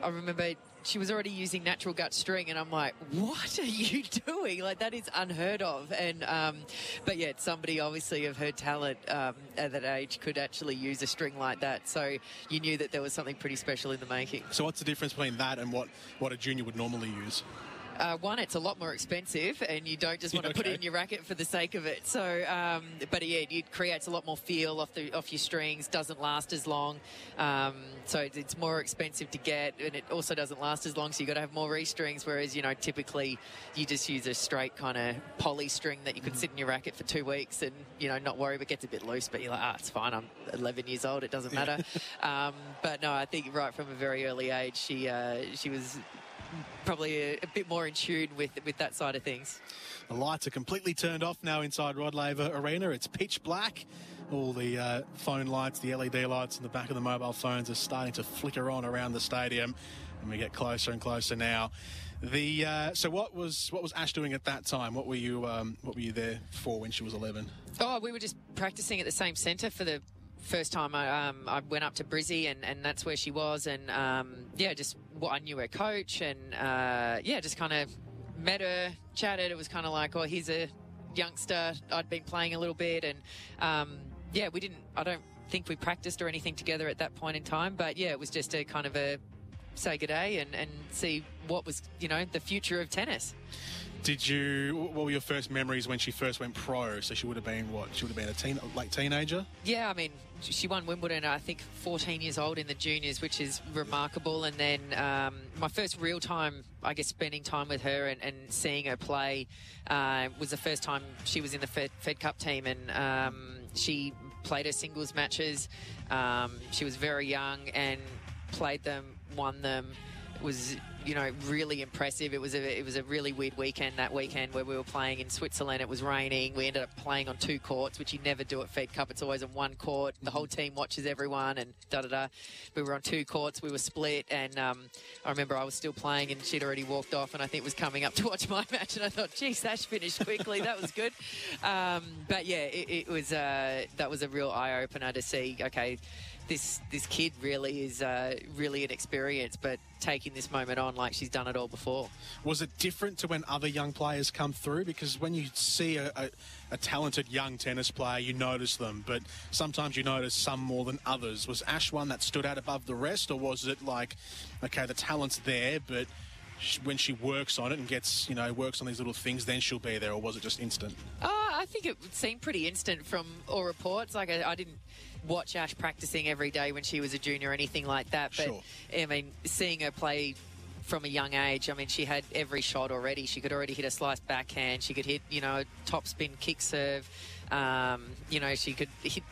I remember she was already using natural gut string, and I'm like, what are you doing? Like that is unheard of. And um, but yet somebody obviously of her talent um, at that age could actually use a string like that. So you knew that there was something pretty special in the making. So what's the difference between that and what, what a junior would normally use? Uh, one, it's a lot more expensive, and you don't just want to put it in your racket for the sake of it. So, um, but yeah, it creates a lot more feel off the off your strings. Doesn't last as long, um, so it's, it's more expensive to get, and it also doesn't last as long. So you got to have more re-strings. Whereas you know typically you just use a straight kind of poly string that you can sit in your racket for two weeks and you know not worry, but gets a bit loose. But you're like, ah, it's fine. I'm 11 years old. It doesn't matter. um, but no, I think right from a very early age, she uh, she was probably a, a bit more in tune with with that side of things. The lights are completely turned off now inside Rod Laver Arena. It's pitch black. All the uh, phone lights, the LED lights in the back of the mobile phones are starting to flicker on around the stadium, and we get closer and closer now. The uh, so what was what was Ash doing at that time? What were you um, what were you there for when she was eleven? Oh, we were just practicing at the same centre for the first time. I, um, I went up to Brizzy, and, and that's where she was. And um, yeah, just well, I knew her coach, and uh, yeah, just kind of met her, chatted. It was kind of like, oh, he's a youngster. I'd been playing a little bit, and um, yeah, we didn't. I don't think we practiced or anything together at that point in time. But yeah, it was just a kind of a say good day and, and see what was you know the future of tennis. Did you? What were your first memories when she first went pro? So she would have been what? She would have been a teen, late teenager. Yeah, I mean, she won Wimbledon, I think, 14 years old in the juniors, which is remarkable. And then um, my first real time, I guess, spending time with her and, and seeing her play uh, was the first time she was in the Fed, Fed Cup team. And um, she played her singles matches. Um, she was very young and played them, won them. Was you know really impressive. It was a it was a really weird weekend that weekend where we were playing in Switzerland. It was raining. We ended up playing on two courts, which you never do at Fed Cup. It's always on one court. The whole team watches everyone and da da da. We were on two courts. We were split, and um, I remember I was still playing, and she'd already walked off, and I think was coming up to watch my match, and I thought, geez, Ash finished quickly. that was good. Um, but yeah, it, it was uh, that was a real eye opener to see. Okay this this kid really is uh, really an experience, but taking this moment on like she's done it all before. Was it different to when other young players come through? Because when you see a, a, a talented young tennis player, you notice them, but sometimes you notice some more than others. Was Ash one that stood out above the rest, or was it like, okay, the talent's there, but when she works on it and gets, you know, works on these little things, then she'll be there, or was it just instant? Uh, I think it seemed pretty instant from all reports. Like I, I didn't watch Ash practicing every day when she was a junior or anything like that. But Sure. I mean, seeing her play from a young age, I mean, she had every shot already. She could already hit a slice backhand. She could hit, you know, a top spin kick serve. Um, you know, she could hit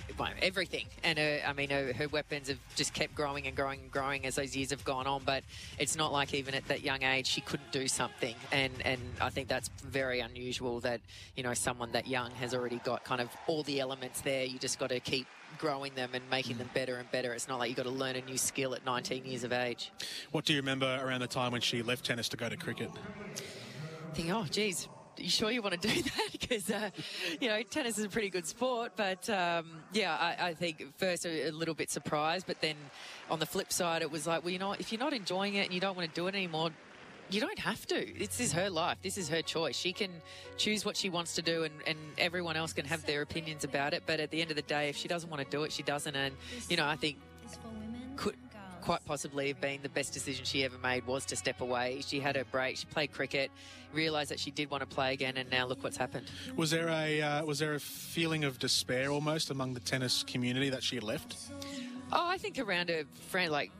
everything. And her, I mean, her, her weapons have just kept growing and growing and growing as those years have gone on. But it's not like even at that young age she couldn't do something. And and I think that's very unusual that you know someone that young has already got kind of all the elements there. You just got to keep growing them and making them better and better. It's not like you've got to learn a new skill at 19 years of age. What do you remember around the time when she left tennis to go to cricket? think, oh, geez, are you sure you want to do that? Because, uh, you know, tennis is a pretty good sport. But, um, yeah, I, I think first a, a little bit surprised. But then on the flip side, it was like, well, you know, if you're not enjoying it and you don't want to do it anymore, you don't have to. This is her life. This is her choice. She can choose what she wants to do, and, and everyone else can have their opinions about it. But at the end of the day, if she doesn't want to do it, she doesn't. And, you know, I think could quite possibly have been the best decision she ever made was to step away. She had her break. She played cricket, realised that she did want to play again, and now look what's happened. Was there a uh, was there a feeling of despair almost among the tennis community that she had left? Oh, I think around her friend like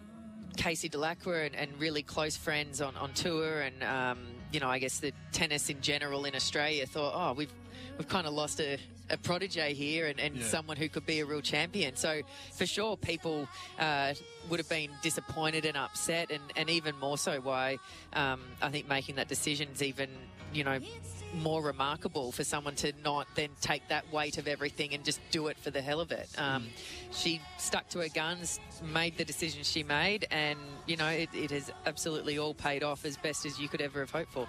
Casey Dellacqua and, and really close friends on, on tour, and um, you know, I guess the tennis in general in Australia thought, oh, we've we've kind of lost a, a protege here and, and Yeah. someone who could be a real champion. So for sure, people uh, would have been disappointed and upset, and, and even more so why um, I think making that decision is even you know more remarkable for someone to not then take that weight of everything and just do it for the hell of it. Um, She stuck to her guns, made the decision she made, and you know it, it has absolutely all paid off as best as you could ever have hoped for.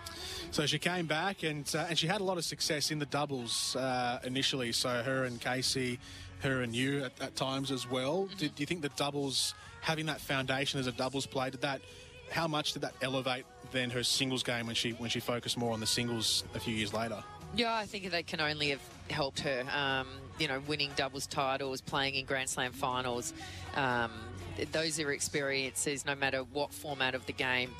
So she came back and uh, and she had a lot of success in the doubles uh, initially. So her and Casey, her and you at, at times as well. Did, do you think the doubles having that foundation as a doubles play did that how much did that elevate then her singles game when she when she focused more on the singles a few years later? Yeah, I think that can only have helped her. Um, you know, winning doubles titles, playing in Grand Slam finals. Um, those are experiences, no matter what format of the game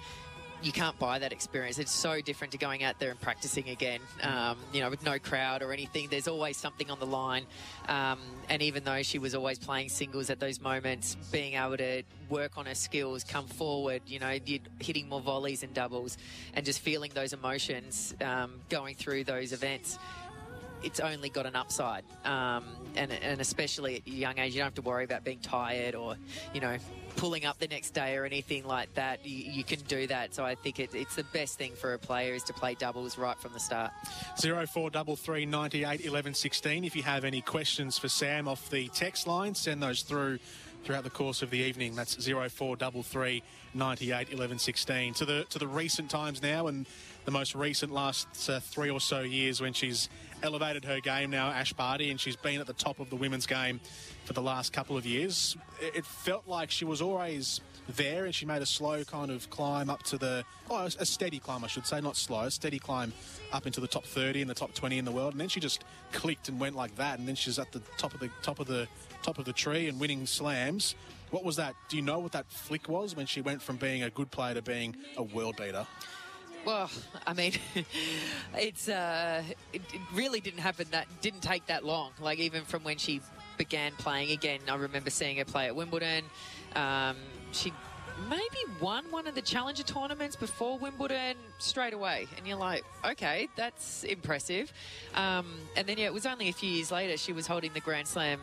you can't buy that experience. It's so different to going out there and practicing again, um, you know, with no crowd or anything. There's always something on the line. Um, and even though she was always playing singles at those moments, being able to work on her skills, come forward, you know, hitting more volleys and doubles, and just feeling those emotions um, going through those events it's only got an upside. Um, and, and especially at a young age, you don't have to worry about being tired or, you know, pulling up the next day or anything like that. You, you can do that. So I think it, it's the best thing for a player is to play doubles right from the start. Zero four double three ninety eight eleven sixteen. If you have any questions for Sam off the text line, send those through throughout the course of the evening. That's zero four double three ninety eight eleven sixteen. To the to the recent times now and the most recent last uh, three or so years when she's elevated her game now, Ash Barty, and she's been at the top of the women's game for the last couple of years. It felt like she was always there and she made a slow kind of climb up to the, oh, a steady climb, I should say, not slow, a steady climb up into the top 30 and the top 20 in the world. And then she just clicked and went like that. And then she's at the top of the top of the top of the tree and winning slams. What was that? Do you know what that flick was when she went from being a good player to being a world beater? Well, I mean, it's uh, it, it, really didn't happen. That didn't take that long. Like even from when she began playing again, I remember seeing her play at Wimbledon. Um, she maybe won one of the challenger tournaments before Wimbledon straight away, and you're like, okay, that's impressive. Um, and then yeah, it was only a few years later she was holding the Grand Slam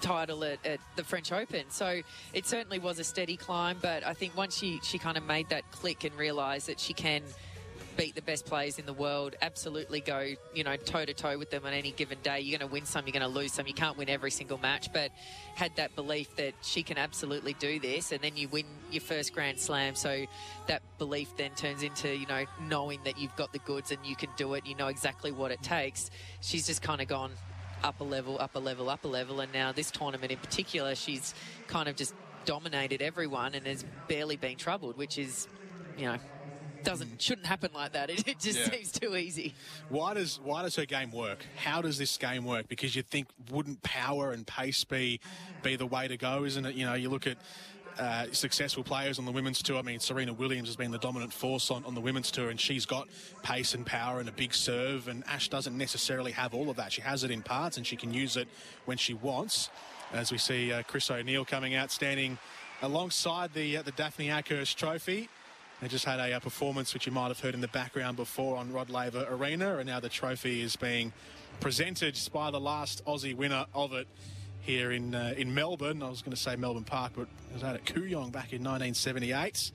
title at, at, the French Open. So it certainly was a steady climb, but I think once she, she kind of made that click and realised that she can beat the best players in the world, absolutely go, you know, toe to toe with them on any given day. You're going to win some, you're going to lose some. You can't win every single match, but had that belief that she can absolutely do this, and then you win your first Grand Slam. So that belief then turns into, you know, knowing that you've got the goods and you can do it. You know exactly what it takes. She's just kind of gone, upper level, upper level, upper level. And now this tournament in particular, she's kind of just dominated everyone and has barely been troubled, which is, you know, doesn't mm. shouldn't happen like that. It, it just yeah. seems too easy. Why does why does her game work? How does this game work? Because you think wouldn't power and pace be be the way to go, isn't it? You know, you look at uh, successful players on the women's tour. I mean, Serena Williams has been the dominant force on, on the women's tour, and she's got pace and power and a big serve. And Ash doesn't necessarily have all of that. She has it in parts, and she can use it when she wants. As we see uh, Chris O'Neil coming out, standing alongside the uh, the Daphne Akhurst Trophy. They just had a, a, performance which you might have heard in the background before on Rod Laver Arena, and now the trophy is being presented by the last Aussie winner of it here in uh, in Melbourne. I was going to say Melbourne Park, but it was out at Kooyong back in 1978.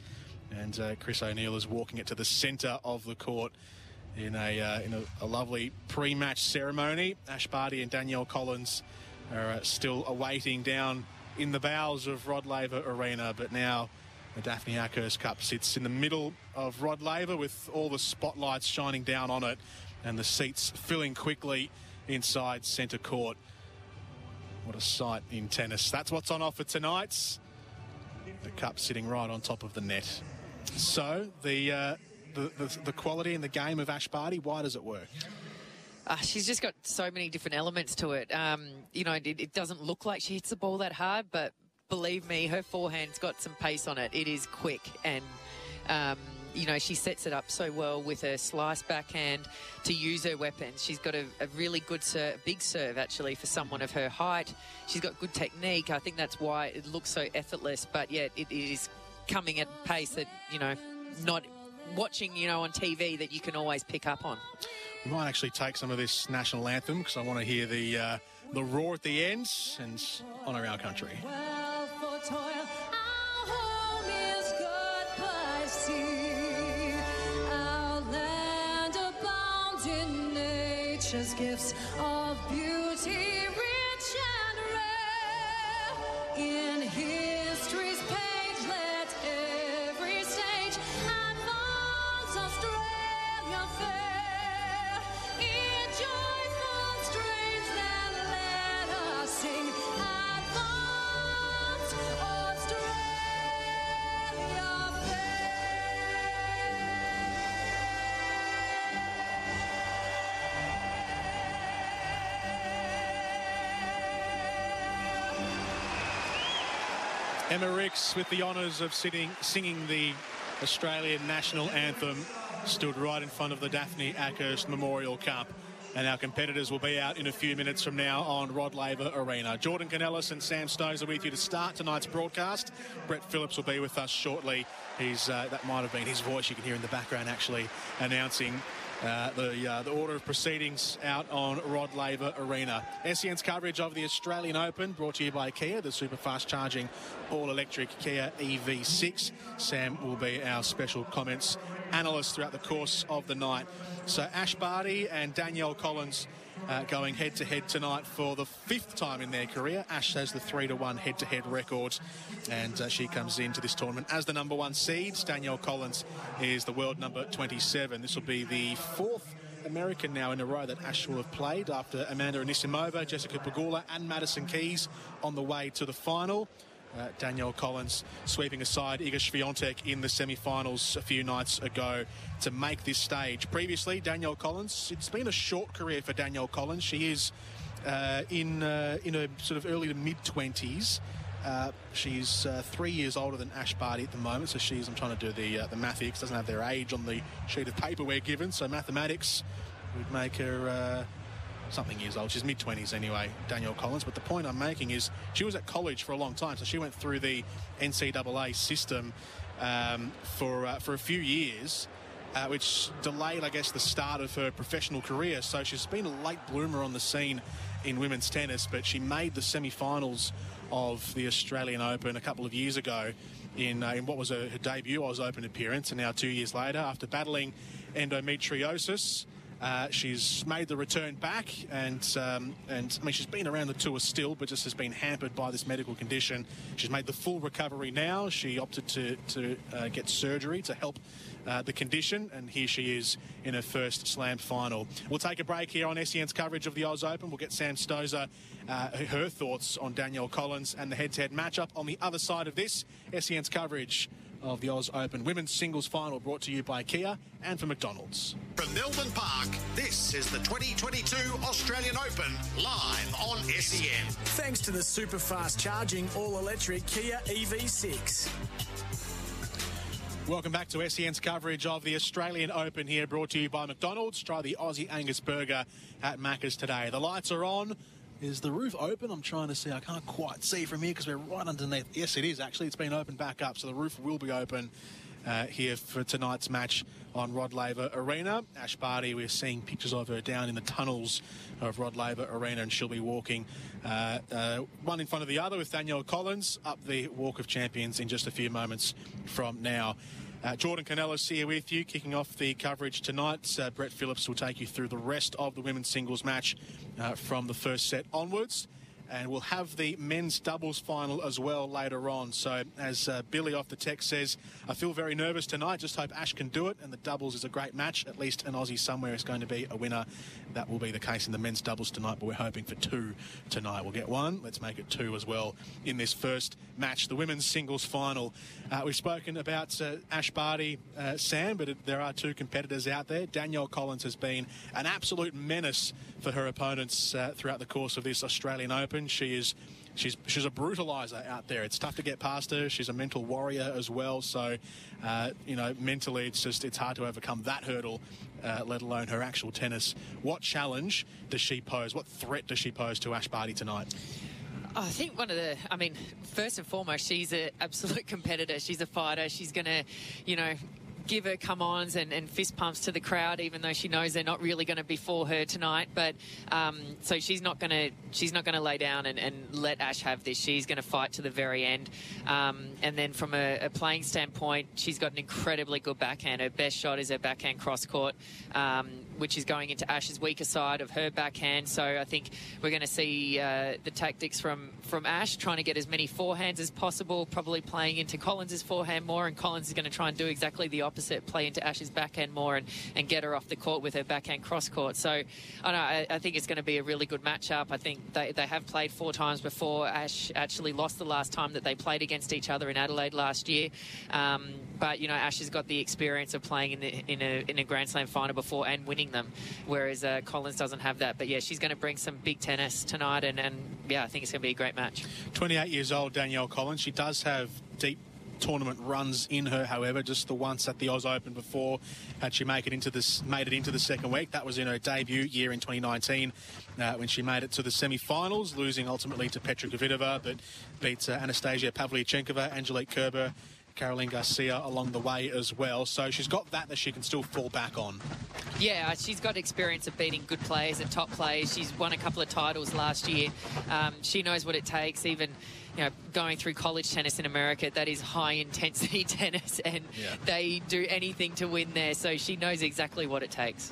And uh, Chris O'Neil is walking it to the centre of the court in a uh, in a, a, lovely pre-match ceremony. Ash Barty and Danielle Collins are uh, still awaiting down in the bowels of Rod Laver Arena, but now. The Daphne Akhurst Cup sits in the middle of Rod Laver with all the spotlights shining down on it and the seats filling quickly inside centre court. What a sight in tennis. That's what's on offer tonight. The cup sitting right on top of the net. So, the, uh, the, the, the, quality and the game of Ash Barty, why does it work? Uh, she's just got so many different elements to it. Um, you know, it, it doesn't look like she hits the ball that hard, but believe me, her forehand's got some pace on it. It is quick and um, you know, she sets it up so well with her slice backhand to use her weapons. She's got a, a really good serve, big serve actually for someone of her height. She's got good technique. I think that's why it looks so effortless, but yet it, it is coming at a pace that, you know, not watching, you know, on TV that you can always pick up on. We might actually take some of this national anthem because I want to hear the uh, the roar at the end and honour our country. Well nature's gifts of beauty, rich and rare. In history's Emma Rix, with the honours of sitting, singing the Australian national anthem, stood right in front of the Daphne Akhurst Memorial Cup. And our competitors will be out in a few minutes from now on Rod Laver Arena. Jordan Canellis and Sam Stosur with you to start tonight's broadcast. Brett Phillips will be with us shortly. He's uh, that might have been his voice you can hear in the background actually announcing uh, the uh, the order of proceedings out on Rod Laver Arena. SEN's coverage of the Australian Open brought to you by Kia, the super fast charging all electric Kia EV6. Sam will be our special comments analyst throughout the course of the night. So Ash Barty and Danielle Collins uh, going head to head tonight for the fifth time in their career. Ash has the three to one head to head record, and uh, she comes into this tournament as the number one seed. Danielle Collins is the world number 27. This will be the fourth. American now in a row that Ash will have played after Amanda Anisimova, Jessica Pegula and Madison Keys on the way to the final. Uh, Danielle Collins sweeping aside Iga Swiatek in the semi-finals a few nights ago to make this stage. Previously, Danielle Collins, it's been a short career for Danielle Collins. She is uh, in uh, in her sort of early to mid 20s. Uh, she's uh, three years older than Ash Barty at the moment, so she's. I'm trying to do the uh, the math here because doesn't have their age on the sheet of paper we're given. So mathematics would make her uh, something years old. She's mid 20s anyway, Danielle Collins. But the point I'm making is she was at college for a long time, so she went through the NCAA system um, for uh, for a few years. Uh, which delayed, I guess, the start of her professional career. So she's been a late bloomer on the scene in women's tennis, but she made the semi-finals of the Australian Open a couple of years ago in, uh, in what was her, her debut Oz Open appearance, and now two years later, after battling endometriosis. Uh, she's made the return back, and um, and I mean she's been around the tour still, but just has been hampered by this medical condition. She's made the full recovery now. She opted to to uh, get surgery to help uh, the condition, and here she is in her first Slam final. We'll take a break here on SEN's coverage of the Oz Open. We'll get Sam Stosur uh, her thoughts on Danielle Collins and the head-to-head matchup on the other side of this. SEN's coverage of the Oz Open Women's Singles Final brought to you by Kia and for McDonald's. From Melbourne Park, this is the 2022 Australian Open live on SEN. Thanks to the super fast charging all electric Kia EV6. Welcome back to SEN's coverage of the Australian Open here, brought to you by McDonald's. Try the Aussie Angus Burger at Macca's today. The lights are on. Is the roof open? I'm trying to see. I can't quite see from here because we're right underneath. Yes, it is actually. It's been opened back up, so the roof will be open uh, here for tonight's match on Rod Laver Arena. Ash Barty, we're seeing pictures of her down in the tunnels of Rod Laver Arena, and she'll be walking uh, uh, one in front of the other with Danielle Collins up the Walk of Champions in just a few moments from now. Uh, Jordan Canellis here with you, kicking off the coverage tonight. Uh, Brett Phillips will take you through the rest of the women's singles match uh, from the first set onwards. And we'll have the men's doubles final as well later on. So, as uh, Billy off the text says, I feel very nervous tonight. Just hope Ash can do it. And the doubles is a great match. At least an Aussie somewhere is going to be a winner. That will be the case in the men's doubles tonight, but we're hoping for two tonight. We'll get one. Let's make it two as well in this first match, the women's singles final. Uh, we've spoken about uh, Ash Barty, uh, Sam, but it, there are two competitors out there. Danielle Collins has been an absolute menace for her opponents uh, throughout the course of this Australian Open. She is she's she's a brutalizer out there. It's tough to get past her. She's a mental warrior as well. So, uh, you know, mentally, it's just it's hard to overcome that hurdle, uh, let alone her actual tennis. What challenge does she pose? What threat does she pose to Ash Barty tonight? I think one of the, I mean, first and foremost, she's an absolute competitor. She's a fighter. She's going to, you know, give her come ons and, and, fist pumps to the crowd, even though she knows they're not really going to be for her tonight. But um, so she's not going to she's not going to lay down and, and, let Ash have this. She's going to fight to the very end. Um, and then from a, a, playing standpoint, she's got an incredibly good backhand. Her best shot is her backhand cross court, um, which is going into Ash's weaker side of her backhand. So I think we're going to see uh, the tactics from from Ash trying to get as many forehands as possible, probably playing into Collins's forehand more, and Collins is going to try and do exactly the opposite play into Ash's backhand more, and, and get her off the court with her backhand cross court. So I, know, I, I think it's going to be a really good matchup. I think they, they have played four times before. Ash actually lost the last time that they played against each other in Adelaide last year. Um, but you know, Ash has got the experience of playing in, the, in a in a Grand Slam final before and winning them, whereas uh, Collins doesn't have that. But yeah, she's going to bring some big tennis tonight, and, and yeah, I think it's going to be a great match. 28 years old, Danielle Collins. She does have deep tournament runs in her. However, just the once at the Oz Open before had she make it into this made it into the second week. That was in her debut year in 2019 uh, when she made it to the semi-finals, losing ultimately to Petra Kvitova, but beats uh, Anastasia Pavlyuchenkova, Angelique Kerber. Caroline Garcia along the way as well. So she's got that that she can still fall back on. Yeah, she's got experience of beating good players and top players. She's won a couple of titles last year. Um, she knows what it takes, even you know, going through college tennis in America, that is high intensity tennis, and yeah. they do anything to win there. So she knows exactly what it takes.